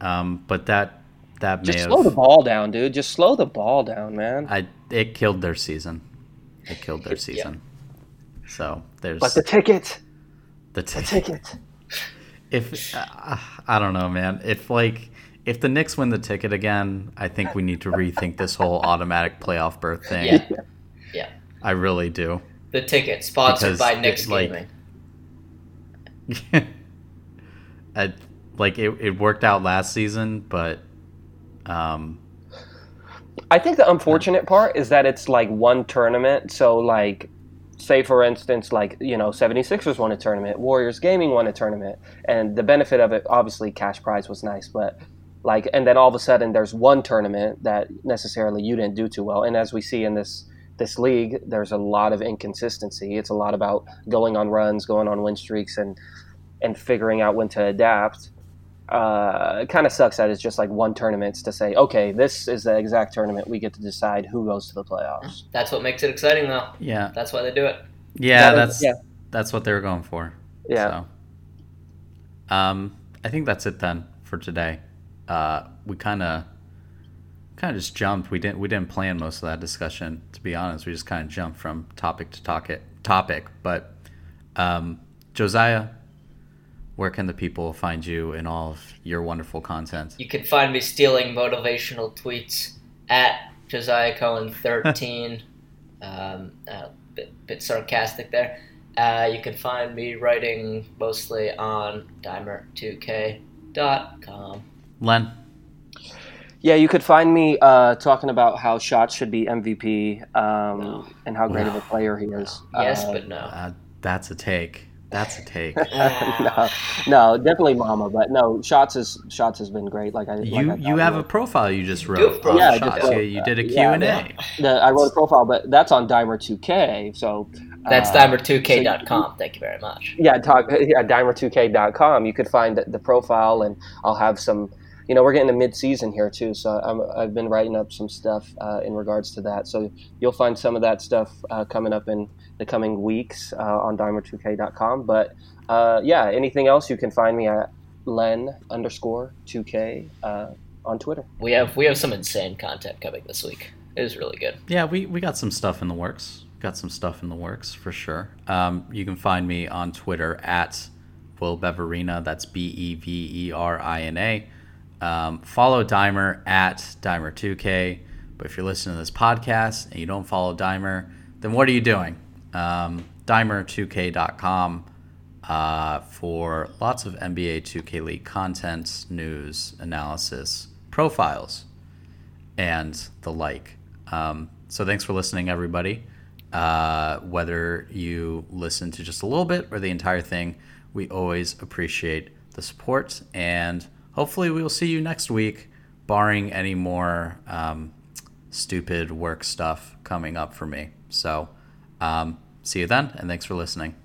um, but that that Just may slow have the ball down, dude. Just slow the ball down, man. I it killed their season. It killed their season. So there's But the ticket, the, the ticket. If uh, I don't know, man. If like if the Knicks win the ticket again, I think we need to rethink this whole automatic playoff berth thing. Yeah. Yeah. I really do. The ticket sponsored Because by it, Knicks like- Gaming. I, like it, it worked out last season, but um, I think the unfortunate part is that it's like one tournament. So, like, say for instance, like, you know, 76ers won a tournament, Warriors Gaming won a tournament. And the benefit of it, obviously, cash prize was nice, but like, and then all of a sudden there's one tournament that necessarily you didn't do too well. And as we see in this, this league, there's a lot of inconsistency. It's a lot about going on runs, going on win streaks, and and figuring out when to adapt. Uh, it kind of sucks that it's just like one tournament to say, okay, this is the exact tournament. We get to decide who goes to the playoffs. That's what makes it exciting, though. yeah, That's why they do it. yeah, That that's is- yeah. that's what they were going for. Yeah. So, um, I think that's it then for today. Uh, we kind of kind of just jumped. We didn't we didn't plan most of that discussion. To be honest, we just kind of jumped from topic to topic. Topic, but um, Josiah, where can the people find you in all of your wonderful content? You can find me stealing motivational tweets at Josiah Cohen 13. um, uh, bit, bit sarcastic there. Uh, you can find me writing mostly on Dimer2K.com. Len, Yeah, you could find me uh, talking about how shots should be MVP um, No. and how great of a player he is. Yes, Uh, but no. uh, that's a take. That's a take. no, no, definitely Mama, but no, shots is shots has been great. Like I, You like I you have a profile you just wrote. have a on profile. Yeah, shots. just, Yeah, you did a yeah, and A. The, I wrote a profile, but that's on Dimer 2K. So That's uh, Dimer2K.com. Thank you very much. yeah, talk yeah, dimer2k.com. You could find the, the profile, and I'll have some. You know, we're getting to mid-season here too, so I'm, I've been writing up some stuff uh, in regards to that. So you'll find some of that stuff uh, coming up in the coming weeks uh, on dimer2k.com. But uh, yeah, anything else you can find me at len underscore 2k uh, on Twitter. We have we have some insane content coming this week. It is really good. Yeah, we, we got some stuff in the works. Got some stuff in the works for sure. Um, you can find me on Twitter at Will Beverina. That's B E V E R I N A. Um, follow Dimer at Dimer2K. But if you're listening to this podcast and you don't follow Dimer, then what are you doing? Um, Dimer2K.com uh, for lots of NBA 2K League content, news, analysis, profiles, and the like. Um, so thanks for listening, everybody. Uh, whether you listen to just a little bit or the entire thing, we always appreciate the support. And hopefully, we'll see you next week, barring any more um, stupid work stuff coming up for me. So, um, see you then, and thanks for listening.